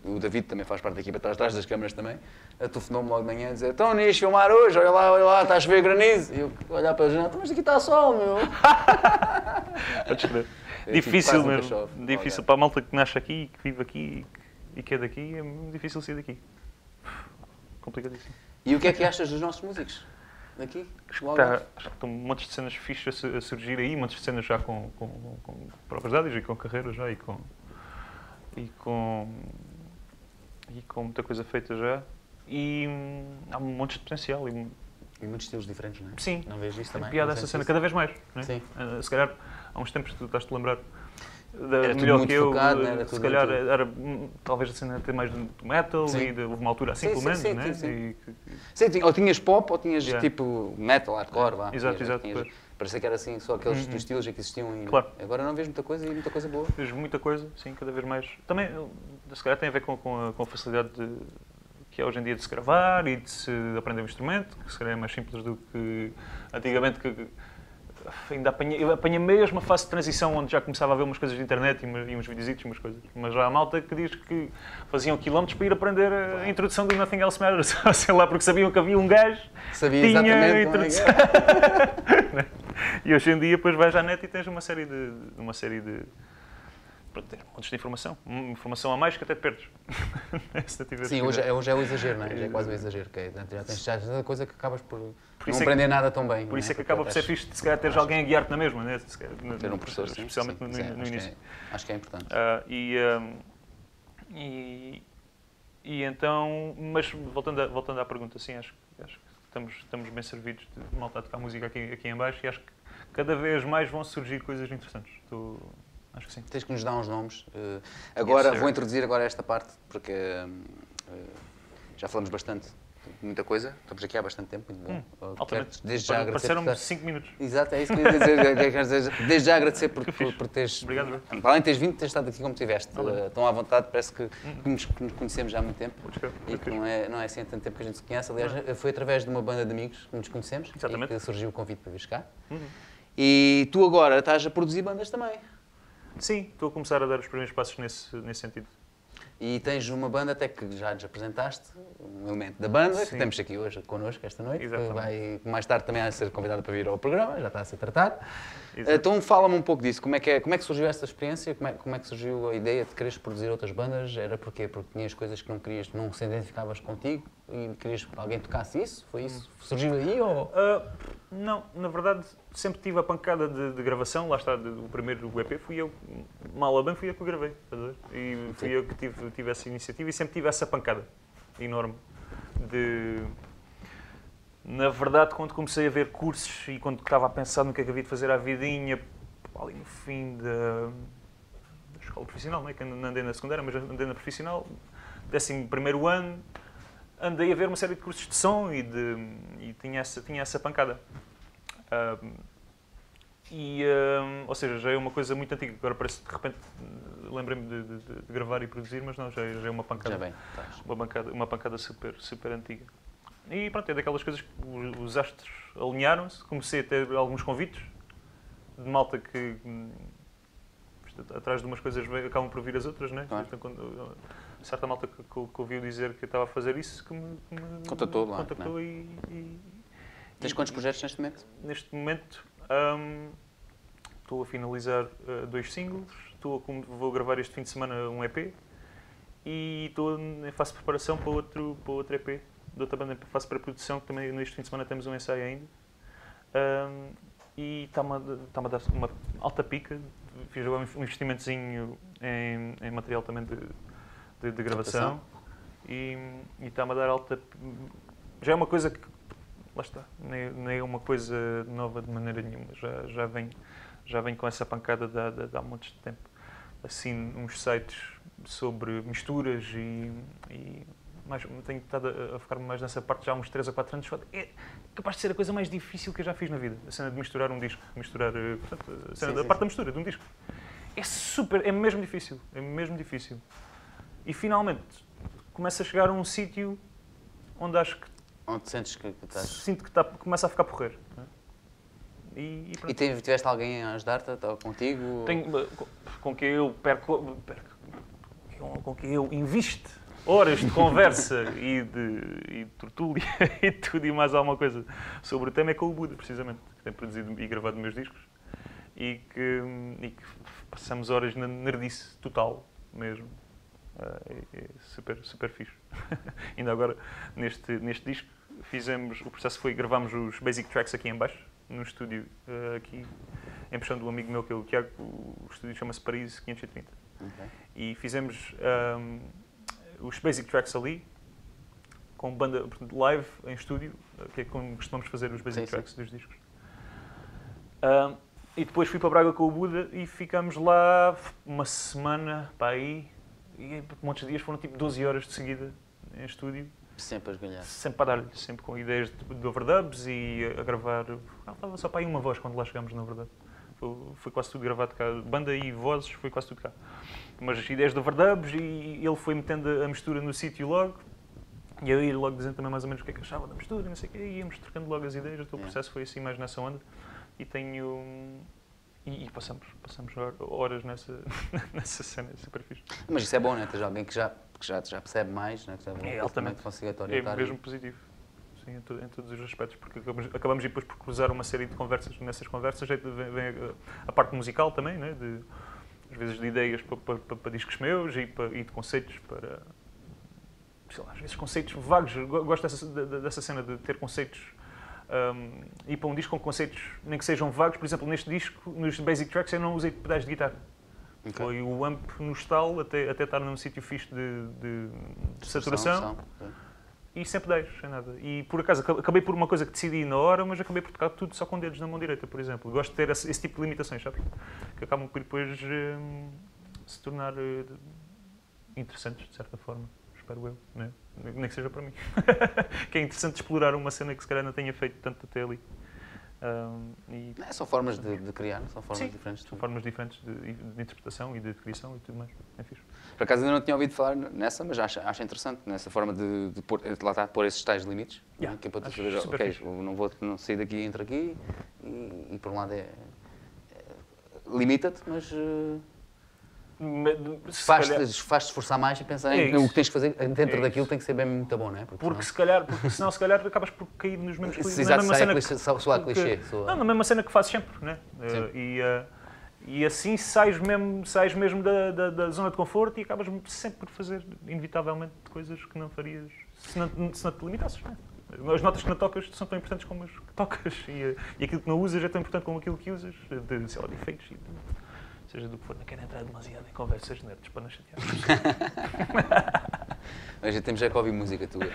o, o David também faz parte da equipa, atrás, atrás das câmaras também. A telefonou-me logo de manhã a dizer: não ias filmar hoje? Olha lá, olha lá, está a chover granizo. E eu olhar para a janela: "Então, Mas aqui está sol, meu. Podes crer. É, Difícil tipo, nunca mesmo. Difícil para a malta que nasce aqui, que vive aqui que- e que é daqui, é mesmo difícil sair daqui. Complicadíssimo. E o que é que achas dos nossos músicos? Daqui? Tá, acho que estão montes de cenas fixas a, su- a surgir aí, montes de cenas já com, com, com próprias dados e com carreira já e com, e com e com muita coisa feita já. E hum, há um monte de potencial. E, E muitos estilos diferentes, não é? sim, Não vejo isso também? piada essa cena isso? cada vez mais. Não é? Sim. Ah, se calhar há uns tempos tu estás-te a lembrar. Da, Era melhor muito que eu, focado, eh, né? Era se calhar era, talvez a cena ter mais do metal Sim. e de, houve uma altura assim Sim, pelo menos, sim, né? sim, sim. E ou tinhas pop ou tinhas Yeah. tipo metal, hardcore, vá. Exato, Tinhas- exato, tinhas-. Parecia que era assim, só aqueles Uhum. estilos que existiam. E Claro. Agora não vejo muita coisa e muita coisa boa. Vejo muita coisa, sim, cada vez mais. Também, eh, se calhar, tem a ver com, com, a, com a facilidade de- que é hoje em dia de se gravar e de se aprender um instrumento, que se calhar é mais simples do que antigamente, que ainda apanhei, apanhei mesmo a fase de transição onde já começava a ver umas coisas de internet e, uma- e uns videozitos, umas coisas. Mas já há malta que diz que faziam quilómetros para ir aprender a introdução do Nothing Else Matters, sei lá, porque sabiam que havia um gajo Sabia Tinha é que introdução. era. E hoje em dia depois vais à net e tens uma série de. uma série de. Pronto, tens montes de informação. Hum, Informação a mais que até te perdes. Sim, hoje é, hoje é o exagero, não é? Já é quase o exagero. Que é, já tens tanta coisa que acabas por, isso não é que- aprender nada tão bem. Por isso é que Porque acaba por ser fixe, se calhar, teres alguém a guiar-te na mesma, né? Se calhar, no- Ter um professor, sim, especialmente sim, no, sim, no acho que início. é- acho que é importante. Ah, e, ahm, e, e então, mas voltando, a, voltando à pergunta, sim, acho, que- acho que estamos, estamos bem servidos de malta a tocar música aqui, aqui em baixo e acho que cada vez mais vão surgir coisas interessantes. Estou- acho que sim. Tens que nos dar uns nomes. Eh, agora, sir. vou introduzir agora esta parte, porque hum, eh, já falamos bastante muita coisa. Estamos aqui há bastante tempo, muito bom. Hum, altamente. desde já agradecer por Pareceram-me estar- 5 minutos. Exato, é isso que eu ia dizer. Dizer, Desde já agradecer por, por, por teres. Obrigado, Bruno. Para além de teres vindo, teres estado aqui como estiveste. Olá. eh, tão à vontade, parece que, que nos, que nos conhecemos já há muito tempo. E que não é, não é assim há tanto tempo que a gente se conhece. Aliás, foi através de uma banda de amigos que nos conhecemos Exatamente. e que surgiu o convite para vir cá. Uhum. E tu agora estás a produzir bandas também. Sim, estou a começar a dar os primeiros passos nesse, nesse sentido. E tens uma banda até que já nos apresentaste, um elemento da banda, que Sim. temos aqui hoje connosco esta noite, que Exatamente. vai mais tarde também a ser convidada para vir ao programa, já está a ser tratado. Exato. Então fala-me um pouco disso, como é, que é, como é que surgiu essa experiência, como é, como é que surgiu a ideia de quereres produzir outras bandas, era porquê? Porque tinhas coisas que não querias, não se identificavas contigo e querias que alguém tocasse isso? Foi isso? Surgiu aí ou... Ah, não, na verdade, sempre tive a pancada de, de gravação, lá está, de- o primeiro EP fui eu, mal ou bem fui eu que o gravei? E fui Sim. eu que tive, tive essa iniciativa e sempre tive essa pancada enorme de... Na verdade, quando comecei a ver cursos e quando estava a pensar no que é que havia de fazer à vidinha, ali no fim da, da escola profissional, não é? que não andei na secundária, mas andei na profissional, décimo primeiro ano, andei a ver uma série de cursos de som e, de, e tinha, essa, tinha essa pancada. E, ou seja, já é uma coisa muito antiga. Agora parece que de repente lembrei-me de, de- de- gravar e produzir, mas não, já, é- já é uma pancada. Já bem. Uma pancada, uma pancada super, super antiga. E pronto, é daquelas coisas que os, os astros alinharam-se. Comecei a ter alguns convites de malta que hum, atrás de umas coisas acabam por vir as outras, né? Claro. Então, quando, certa malta que, que, que ouviu dizer que eu estava a fazer isso, que me, que me Contatou lá, contactou e, e, Tens quantos projetos neste momento? Neste momento hum, estou a finalizar uh, dois singles, estou a, vou gravar este fim de semana um EP e estou em fase de preparação para outro, para outro EP outra banda em fase de pré-produção, que também neste fim de semana temos um ensaio ainda. Hum, e está-me a, está-me a dar uma alta pica. Fiz agora um investimentozinho em, em material também de, de, de gravação e, está-me a dar alta. Já é uma coisa que. Lá está, nem, nem é uma coisa nova de maneira nenhuma. Já, já, vem, já vem com essa pancada de, há- de, de há montes de tempo. Assim, uns sites sobre misturas e. e mais, tenho estado a, a focar-me mais nessa parte já há uns 3 ou 4 anos. É capaz de ser a coisa mais difícil que eu já fiz na vida. A cena de misturar um disco. Misturar. eh, Portanto, a Sim, da sim, parte da sim. mistura de um disco. É super. É mesmo difícil. É mesmo difícil. E finalmente começa a chegar a um sítio onde acho que Onde sentes que, que estás? sinto que está, começa a ficar porreiro. não é? E, e. E tive- tiveste alguém a ajudar-te, contigo? Tenho, eh, com- com que eu perco, perco com- com que eu invisto horas de conversa e de, e de tertúlia e tudo e mais alguma coisa sobre o tema é com o Buda, precisamente, que tem produzido e gravado meus discos e que, e que passamos horas na nerdice total mesmo. Ah, é, é super, super fixe. Ainda agora, neste, neste disco, fizemos, o processo foi, gravámos os basic tracks aqui em baixo, no estúdio, ah, aqui, em pressão do amigo meu, que é o Tiago, o estúdio chama-se Paris 530. Ok. E fizemos ahm, os basic tracks ali, com banda portanto, live em estúdio, que é como costumamos fazer os basic Sim, sim. tracks dos discos. Ahm, e depois fui para Braga com o Buda e ficámos lá uma semana para aí. E muitos dias foram tipo 12 horas de seguida em estúdio, Sempre a esgalhar. sempre para dar-lhe, sempre com ideias de, de overdubs e a, a gravar. Ah, estava só para aí uma voz quando lá chegámos, na verdade. Foi, foi quase tudo gravado cá. Banda e vozes, foi quase tudo cá. Mas ideias de overdubs e ele foi metendo a mistura no sítio logo. E eu ia logo dizendo também mais ou menos o que é que achava da mistura, e não sei o quê, e íamos trocando logo as ideias, o Yeah. processo foi assim mais nessa onda. E tenho. E, e passamos, passamos hor- horas nessa, nessa cena, é super fixe. Mas isso é bom, né? Tens alguém que já, que já, já percebe mais, né? Que já É, altamente. consiga É mesmo positivo. Sim, em, to- em todos os aspectos, porque acabamos, acabamos depois por cruzar uma série de conversas. Nessas conversas vem, vem a, a parte musical também, né? de, às vezes de ideias para, para, para- para discos meus e, para- e de conceitos para. Sei lá, às vezes conceitos vagos. Gosto dessa, de- de- dessa cena de ter conceitos. Um, ir para um disco com conceitos, nem que sejam vagos. Por exemplo, neste disco, nos basic tracks, eu não usei pedais de guitarra. Ok. Foi o amp no estalo até, até estar num sítio fixe de, de, de saturação som. E sempre 10, sem nada. E por acaso aca- acabei por uma coisa que decidi na hora, mas acabei por tocar tudo só com dedos na mão direita, por exemplo. Gosto de ter esse, esse tipo de limitações, sabes? Que acabam por depois hum, se tornar eh, interessantes, de certa forma. Espero eu, né? nem que seja para mim. que é interessante explorar uma cena que se calhar não tenha feito tanto até ali. Hum, e Não, são formas de, de criar, são formas Sim, diferentes. são formas diferentes de, de interpretação e de criação e tudo mais. É fixe. Por acaso ainda não tinha ouvido falar nessa, mas acho, acho interessante, nessa forma de, de pôr, lá está, pôr esses tais limites. Yeah, que é para tu saber, ok, não vou não sair daqui, entro aqui, e, e por um lado é. é- limita-te, mas uh, Se faz-te calhar- faz esforçar mais e pensar É em o que tens que fazer dentro É daquilo tem que ser bem muito bom, não é? Porque, Porque se calhar, porque senão se calhar acabas por cair nos mesmos senão, clichês. se Na exato, mesma cena clichê, que- clichê. soa- Não, na mesma cena que fazes sempre, né? Eh, e, eh, e assim sais mesmo, sais mesmo da, da, da zona de conforto e acabas sempre por fazer, inevitavelmente, coisas que não farias se não, se não te limitasses, né? As notas que não tocas são tão importantes como as que tocas e, e aquilo que não usas é tão importante como aquilo que usas, de, sei lá, de efeitos e de, seja do que for. Não quero entrar demasiado em conversas nerds para não chatear. Hoje temos já que ouvir música tua. É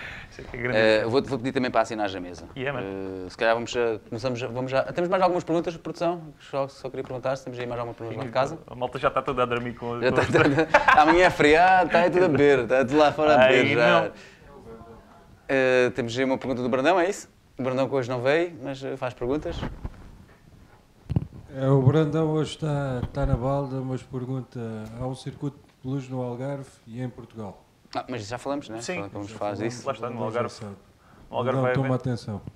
é. Eh, vou, vou pedir também para assinares a mesa. Yeah, man. Eh, se calhar vamos, começamos, vamos já. Temos mais algumas perguntas produção? Só, só queria perguntar se temos aí mais alguma pergunta lá de casa. A malta já está toda a dormir com, Já com tá- tá- amanhã é feriado, está aí tudo a beber, está tudo lá fora a beber já. Eh, temos aí uma pergunta do Brandão, é isso? O Brandão que hoje não veio, mas eh, faz perguntas. É, o Brandão hoje está, está na balda, mas pergunta: há um circuito de luz no Algarve e em Portugal? Ah, mas já falamos, né? Sim. Vamos falamos, disso. Lá está, no Algarve. Algarve vai toma haver- atenção.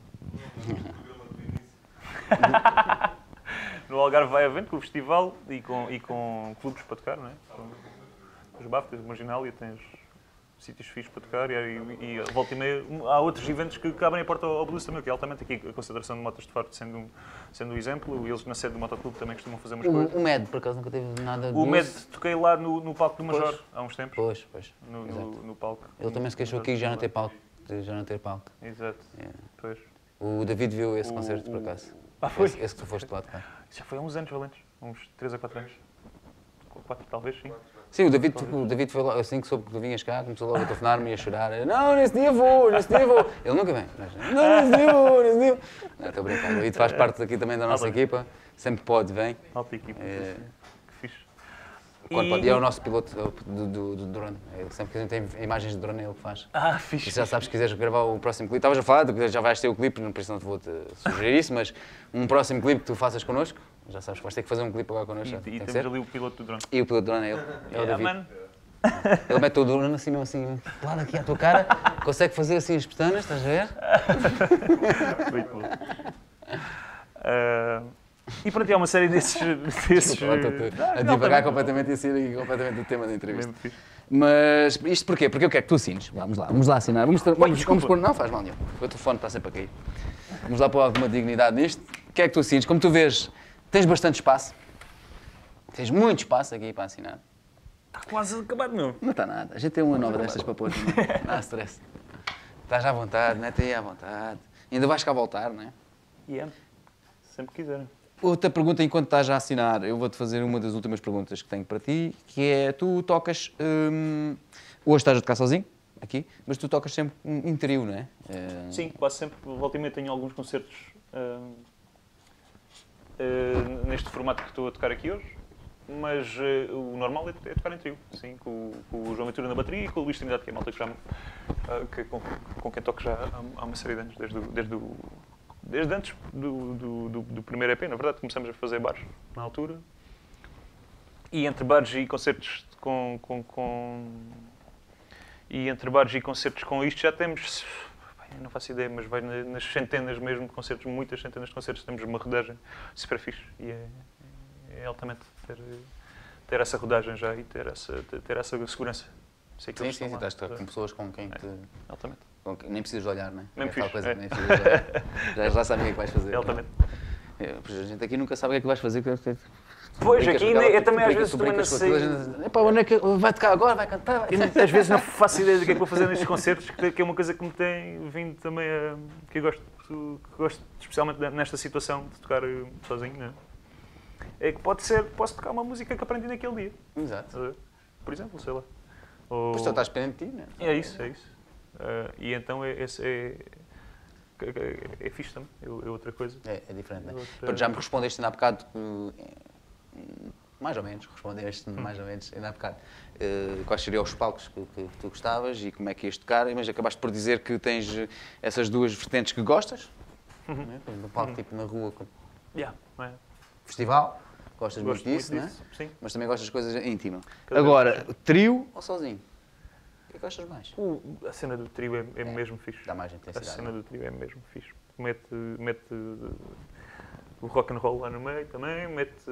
No Algarve vai havendo com o festival e com, e com clubes para tocar, não é? Com os BAFTAs, Marginália, tens sítios fixos para tocar e, e, e volta e meia há outros eventos que, que abrem a porta ao, ao blues também, que é altamente aqui a concentração de motos de Faro sendo um, sendo um exemplo. Eles na sede do Motoclube também costumam fazer umas coisas. O, o Med, por acaso, nunca teve nada de O. Med, toquei lá no, no palco do Major Pois. há uns tempos. Pois, pois. No, Exato. no, no palco. Ele também se queixou aqui já não ter palco. de Já não ter palco. Exato. É. Pois. O David viu esse O- concerto, por acaso. Ah, foi? Esse, esse que tu foste lá tocar. Já foi há uns anos, Valentes. Uns 3 a 4 anos. 4 talvez, sim. Sim, o David, o David foi lá, assim que soube que tu vinhas cá, começou logo a telefonar-me e a chorar. Não, nesse dia vou, nesse dia vou. Ele nunca vem. Não, nesse dia vou, nesse dia vou. Não, estou a brincar. O David faz parte daqui também da nossa equipa. Sempre pode, vem. Alta equipa. É. Que fixe. Quando pode. E é o nosso piloto do, do, do drone. Ele, sempre que a gente tem imagens de drone, é ele que faz. Ah, E fixe. já sabes, se quiseres gravar o próximo clipe, estavas a falar, já vais ter o clipe, não preciso não te vou-te sugerir isso, mas um próximo clipe que tu faças connosco, já sabes que vais ter que fazer um clipe agora E, connosco. e que temos ali o piloto do drone. E o piloto do drone é ele, é o Yeah, David. mano. Ele mete o drone assim mesmo assim, lado aqui à tua cara, consegue fazer assim as pestanas, estás a ver? Muito bom. Ah, e pronto, e há uma série desses. desses Desculpa, lá, a divagar completamente e a sair completamente do tema da entrevista. Mas isto porquê? Porque eu quero que tu assines. Vamos lá, vamos lá assinar. Vamos, vamos, vamos desculpa. pôr. Não faz mal nenhum. O telefone está sempre a cair. Vamos lá pôr alguma dignidade nisto. O que é que tu assines? Como tu vês, tens bastante espaço. Tens muito espaço aqui para assinar. Está quase acabado, meu. Não está nada. A gente tem uma nova destas para pôr também. Não há stress. Estás à vontade, mete aí à vontade. Ainda vais cá voltar, não é? E é. Sempre quiserem. Outra pergunta, enquanto estás a assinar, eu vou-te fazer uma das últimas perguntas que tenho para ti, que é, tu tocas, hum, hoje estás a tocar sozinho, aqui, mas tu tocas sempre em trio, não é? Eh, Sim, quase sempre. Volta e meia tenho alguns concertos ah, ah, neste formato que estou a tocar aqui hoje. Mas ah, o normal é, é tocar em trio, sim, com, com o João Ventura na bateria e com o Luís Trindade, que é a malta que já, ah, que, com, com quem toco já há, há uma série de anos, desde, desde, o- desde antes do, do, do, do primeiro EP. Na verdade, começamos a fazer bares na altura. E entre bares e concertos com, com, e entre bares e concertos com isto já temos, não faço ideia, mas vai na- nas centenas mesmo de concertos, muitas centenas de concertos, temos uma rodagem super fixe e é, é altamente ter, ter essa rodagem já e ter essa, ter, essa segurança. Sei que Sim, sim, sim, estás com pessoas com quem te... Altamente. quem- nem precisas de olhar, não é? É aquela fixe, coisa, é. nem precisas olhar. Já, já sabem o que é que vais fazer. É altamente. É, a gente aqui nunca sabe o que é que vais fazer. Que- que- Pois, aqui aquela- eu também às vezes também não sei. "Epá, onde é que vai tocar agora, vai cantar. vai-" Eu muitas vezes não faço ideia do que é que vou fazer nestes concertos, que que é uma coisa que me tem vindo também a. que eu gosto, que gosto especialmente nesta situação de tocar eh, sozinho, né? É que pode ser, posso tocar uma música que aprendi naquele dia, Exato. por exemplo, sei lá. Ou- Pois tu estás dependente de ti, não é? É isso, é isso. Ah, e então é, esse é, é, é fixe também, é, é outra coisa. É, é diferente, não é? Outra- Pronto, já me respondeste ainda há bocado, eh, mais ou menos, respondeste mais ou menos ainda há bocado, eh, quais seriam os palcos que, que- que tu gostavas e como é que ias tocar, mas acabaste por dizer que tens eh, essas duas vertentes que gostas, Uhum. é? Exemplo, um palco tipo na rua, Yeah, é. festival, gostas Gosto muito disso, muito é? disso, sim. Mas também gostas de coisas íntimas. Cada vez Agora, trio ou sozinho? O que é que gostas mais? O- a cena do trio é, é mesmo fixe. Dá mais A intensidade. cena não é? do trio é mesmo fixe. Mete, mete uh, o rock and roll lá no meio também, mete.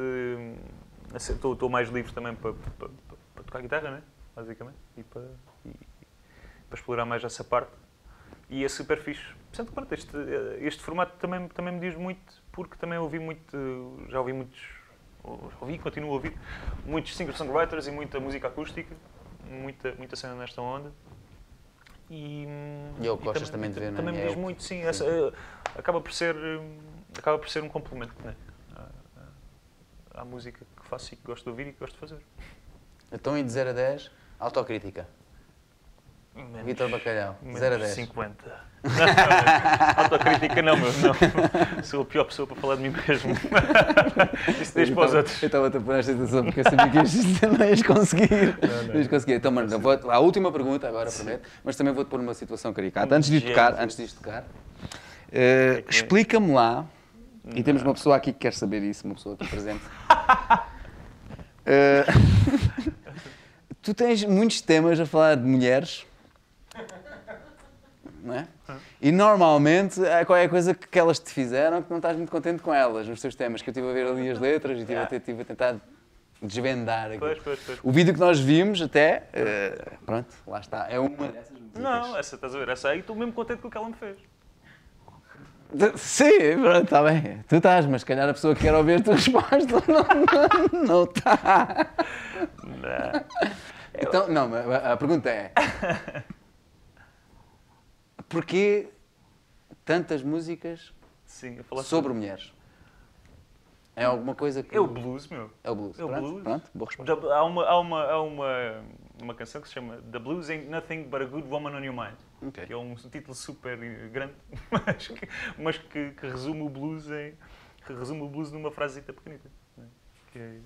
Estou mais livre também para, para, para- tocar guitarra, né? basicamente, e para, e- para explorar mais essa parte. E é super fixe. Portanto, pronto, este, este formato também, também me diz muito, porque também ouvi muito, já ouvi muitos, ouvi e continuo a ouvir, muitos singer-songwriters e muita música acústica, muita, muita cena nesta onda. E, E é o que gostas também de ver, é? Também me É diz muito, sim. sim. essa, eh, acaba, por ser, hum, acaba por ser um complemento né? à, à- música que faço e que gosto de ouvir e que gosto de fazer. Então, e de 0 a 10, autocrítica. Menos- Vitor Bacalhau, menos 0 a 10. 50. Autocrítica não, meu, não. Sou a pior pessoa para falar de mim mesmo. Isso deixa para os outros. Eu estava-te a pôr nesta situação porque eu sabia que isto não ias conseguir. Não, ias conseguir. Então, mano, vou, a última pergunta agora, prometo, mas também vou-te pôr numa situação caricata. Antes de tocar, antes de tocar, eh, explica-me lá, e temos uma pessoa aqui que quer saber isso, uma pessoa aqui presente. Eh, tu tens muitos temas a falar de mulheres. Não é? E normalmente há qualquer coisa que, elas te fizeram que não estás muito contente com elas, nos teus temas, que eu estive a ver ali as letras e estive a, estive a tentar desvendar aqui. Pois, pois, pois. O vídeo que nós vimos até, eh, pronto, lá está. É uma dessas. Não, essa, estás a ver? Essa aí estou mesmo contente com o que ela me fez. Sim, pronto, está bem. Tu estás, mas se calhar a pessoa que quer ouvir a tua resposta não, não, não está. Não. Então, não, a pergunta é: porquê tantas músicas Sim, eu falar sobre mulheres? É alguma coisa que. É o blues, meu. É o blues. É o pronto, blues. Pronto, boa resposta. Há, uma, há, uma, há uma, uma canção que se chama The Blues Ain't Nothing But a Good Woman on Your Mind. Ok. Que é um título super grande, mas que, mas que, que resume o blues em. Resume o blues numa frasezita pequenita. né? Que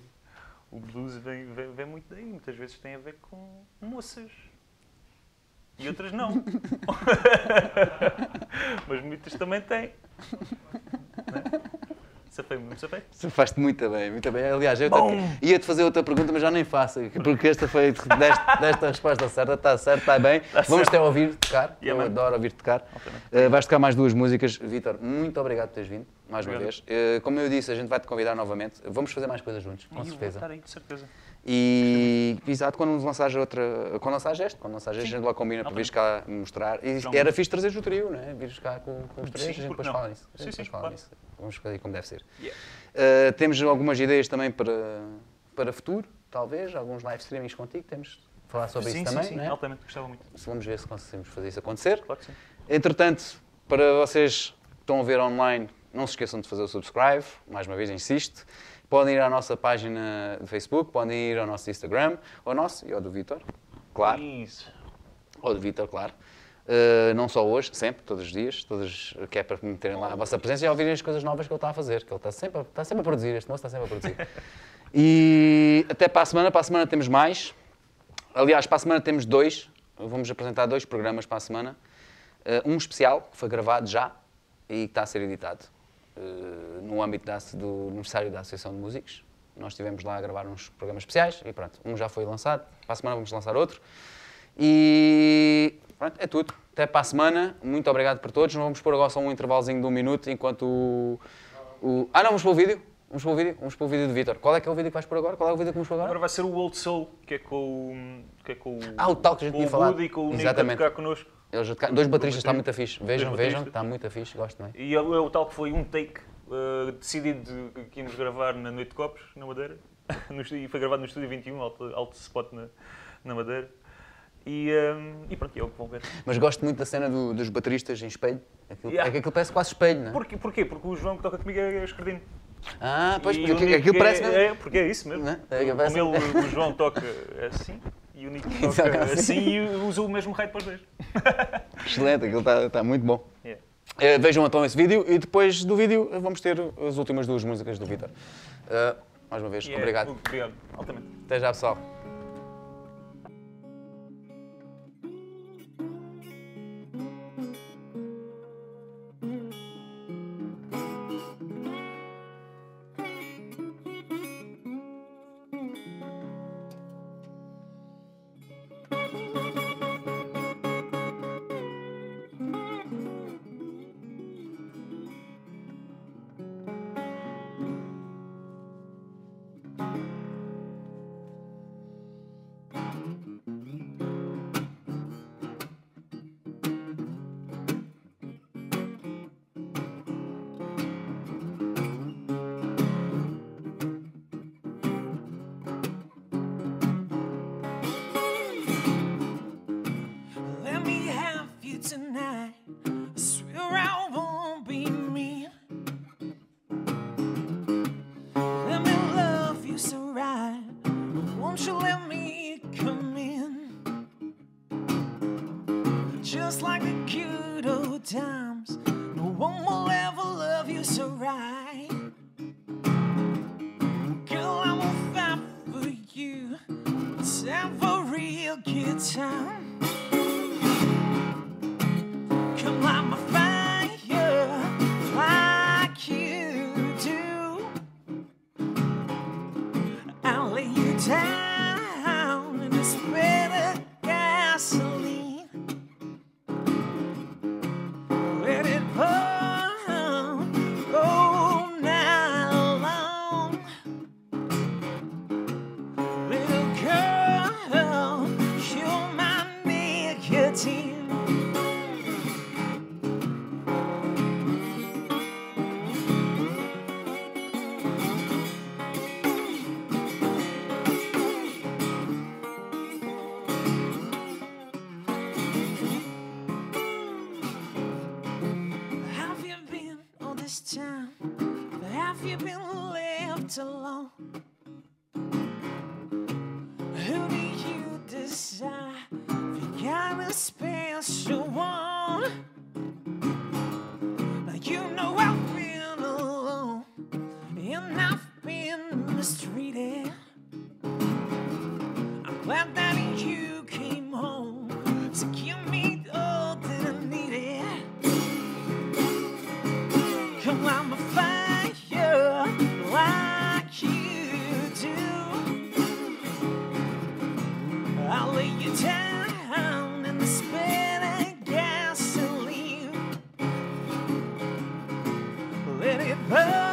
o blues vem, vem, vem muito daí, muitas vezes tem a ver com moças. E outras não. mas muitas também têm. Né? Safei-me, safei. Safaste muito bem, muito bem. Aliás, eu ia-te fazer outra pergunta, mas já nem faço, porque esta foi desta, desta resposta certa, está certo, está bem. Vamos até ouvir tocar, Yeah, eu man. adoro ouvir tocar. Uh, vais tocar mais duas músicas. Vitor, muito obrigado por teres vindo, mais uma Obrigado. vez. Uh, como eu disse, a gente vai te convidar novamente. Vamos fazer mais coisas juntos, com E eu vou certeza. estar aí, de certeza. E, exato, quando lançares outra. Quando lançares este, quando lançares este, a gente logo combina para vires cá mostrar. E Não, era fixe trazeres o trio, não é? Vires cá com, com os três, Sim, a gente depois não? fala nisso. Sim, sim, claro. nisso. Vamos fazer como deve ser. Yeah. Uh, temos algumas ideias também para, para futuro, talvez, alguns live streamings contigo. Temos de falar sobre sim, isso sim, também, sim, não é? altamente, gostava muito. Vamos ver se conseguimos fazer isso acontecer. Claro que sim. Entretanto, para vocês que estão a ver online, não se esqueçam de fazer o subscribe, mais uma vez insisto. Podem ir à nossa página de Facebook, podem ir ao nosso Instagram, ao nosso e ao do Vitor, claro, Isso. ao do Vitor, claro. Uh, não só hoje, sempre, todos os dias, todos, que é para meterem lá a vossa presença e ouvirem as coisas novas que ele está a fazer, que ele está sempre, a- está sempre a produzir, este moço está sempre a produzir. E até para a semana, para a semana temos mais. Aliás, para a semana temos dois, vamos apresentar dois programas para a semana. Uh, um especial, que foi gravado já e que está a ser editado no âmbito da, do aniversário da Associação de Músicos. Nós estivemos lá a gravar uns programas especiais e pronto, um já foi lançado, para a semana vamos lançar outro. E pronto, é tudo. Até para a semana, muito obrigado por todos. Vamos pôr agora só um intervalozinho de um minuto enquanto o. o- Ah, não, vamos para o vídeo? Vamos para o vídeo? Vamos para o vídeo do Vitor. Qual é que é o vídeo que vais pôr agora? Qual é o vídeo que vamos pôr agora? Agora vai ser o Old Soul, que é com o. Que é com Ah, o tal que a gente com tinha o falado. Woody e com o Nico a Exatamente. tocar connosco. Eles dois bateristas, está muito fixe. Vejam, Dois vejam, está muito fixe, gosto também. E é o é tal que foi um take eh, decidido de- que íamos gravar na Noite de Copos, na Madeira. E foi gravado no Estúdio 21, alto, alto spot na, na Madeira. E, ehm, e pronto, é o que vão ver. Mas gosto muito da cena do- dos bateristas em espelho. Aquilo, Yeah. É que aquilo parece quase espelho, não é? Porquê? Porquê? Porque o João que toca comigo é escardino. Ah, pois, porque aquilo, é- parece mesmo. É, porque é isso mesmo. É? É que Como parece- ele, o João toca assim e o Nico Toca assim. assim e usa o mesmo raio para os dois. Excelente, aquilo está está muito bom. Yeah. Eh, vejam então esse vídeo e depois do vídeo eh, vamos ter as últimas duas músicas do Vitor. Eh, mais uma vez, é- obrigado. Obrigado, altamente. Até já, pessoal. Hey!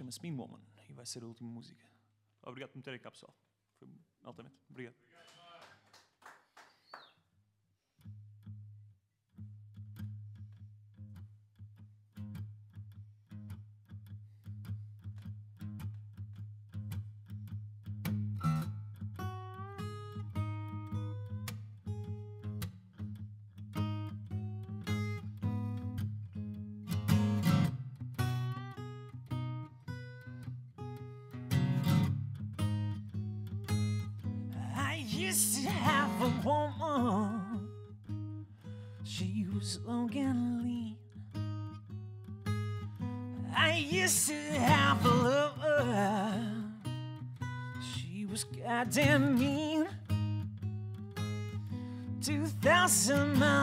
Chama-se Mean Woman e vai ser a última música. Obrigado por me terem cá, pessoal.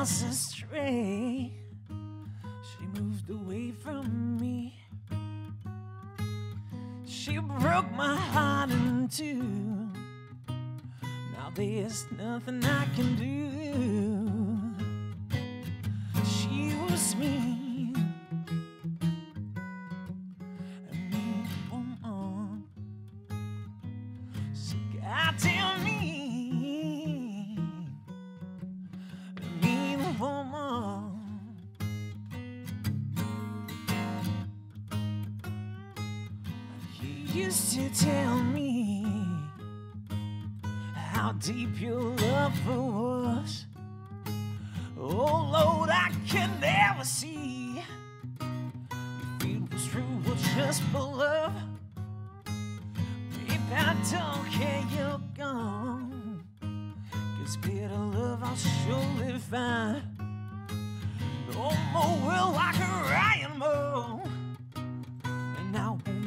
Miles astray. She moved away from me. She broke my heart in two. Now there's nothing I used to tell me how deep your love was. Oh Lord, I can never see if it was true or just for love. Babe, I don't care you're gone. Cause better love I'll surely find. No more will I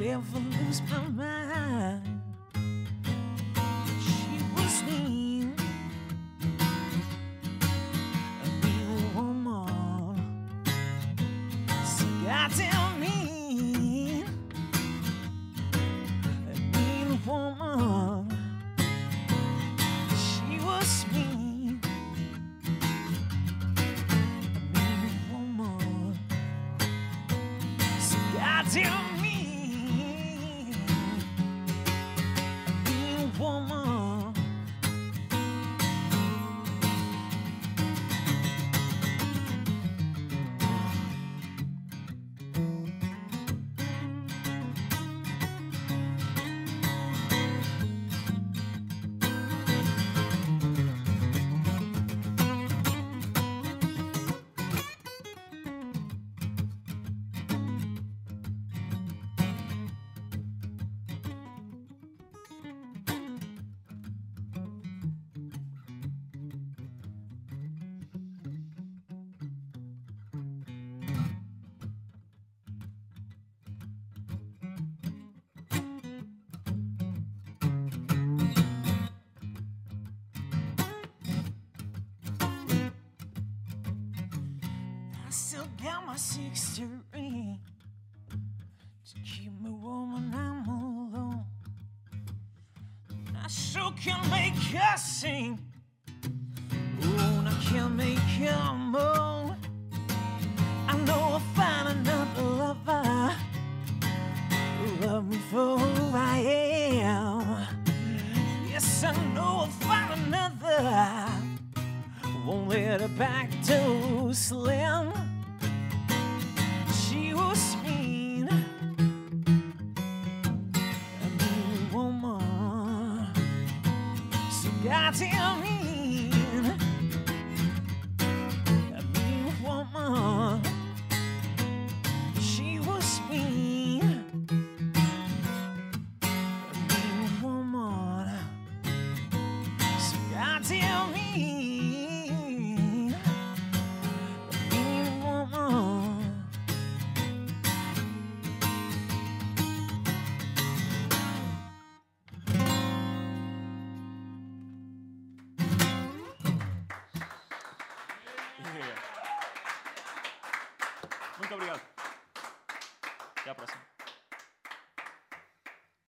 And I won't ever lose my mind.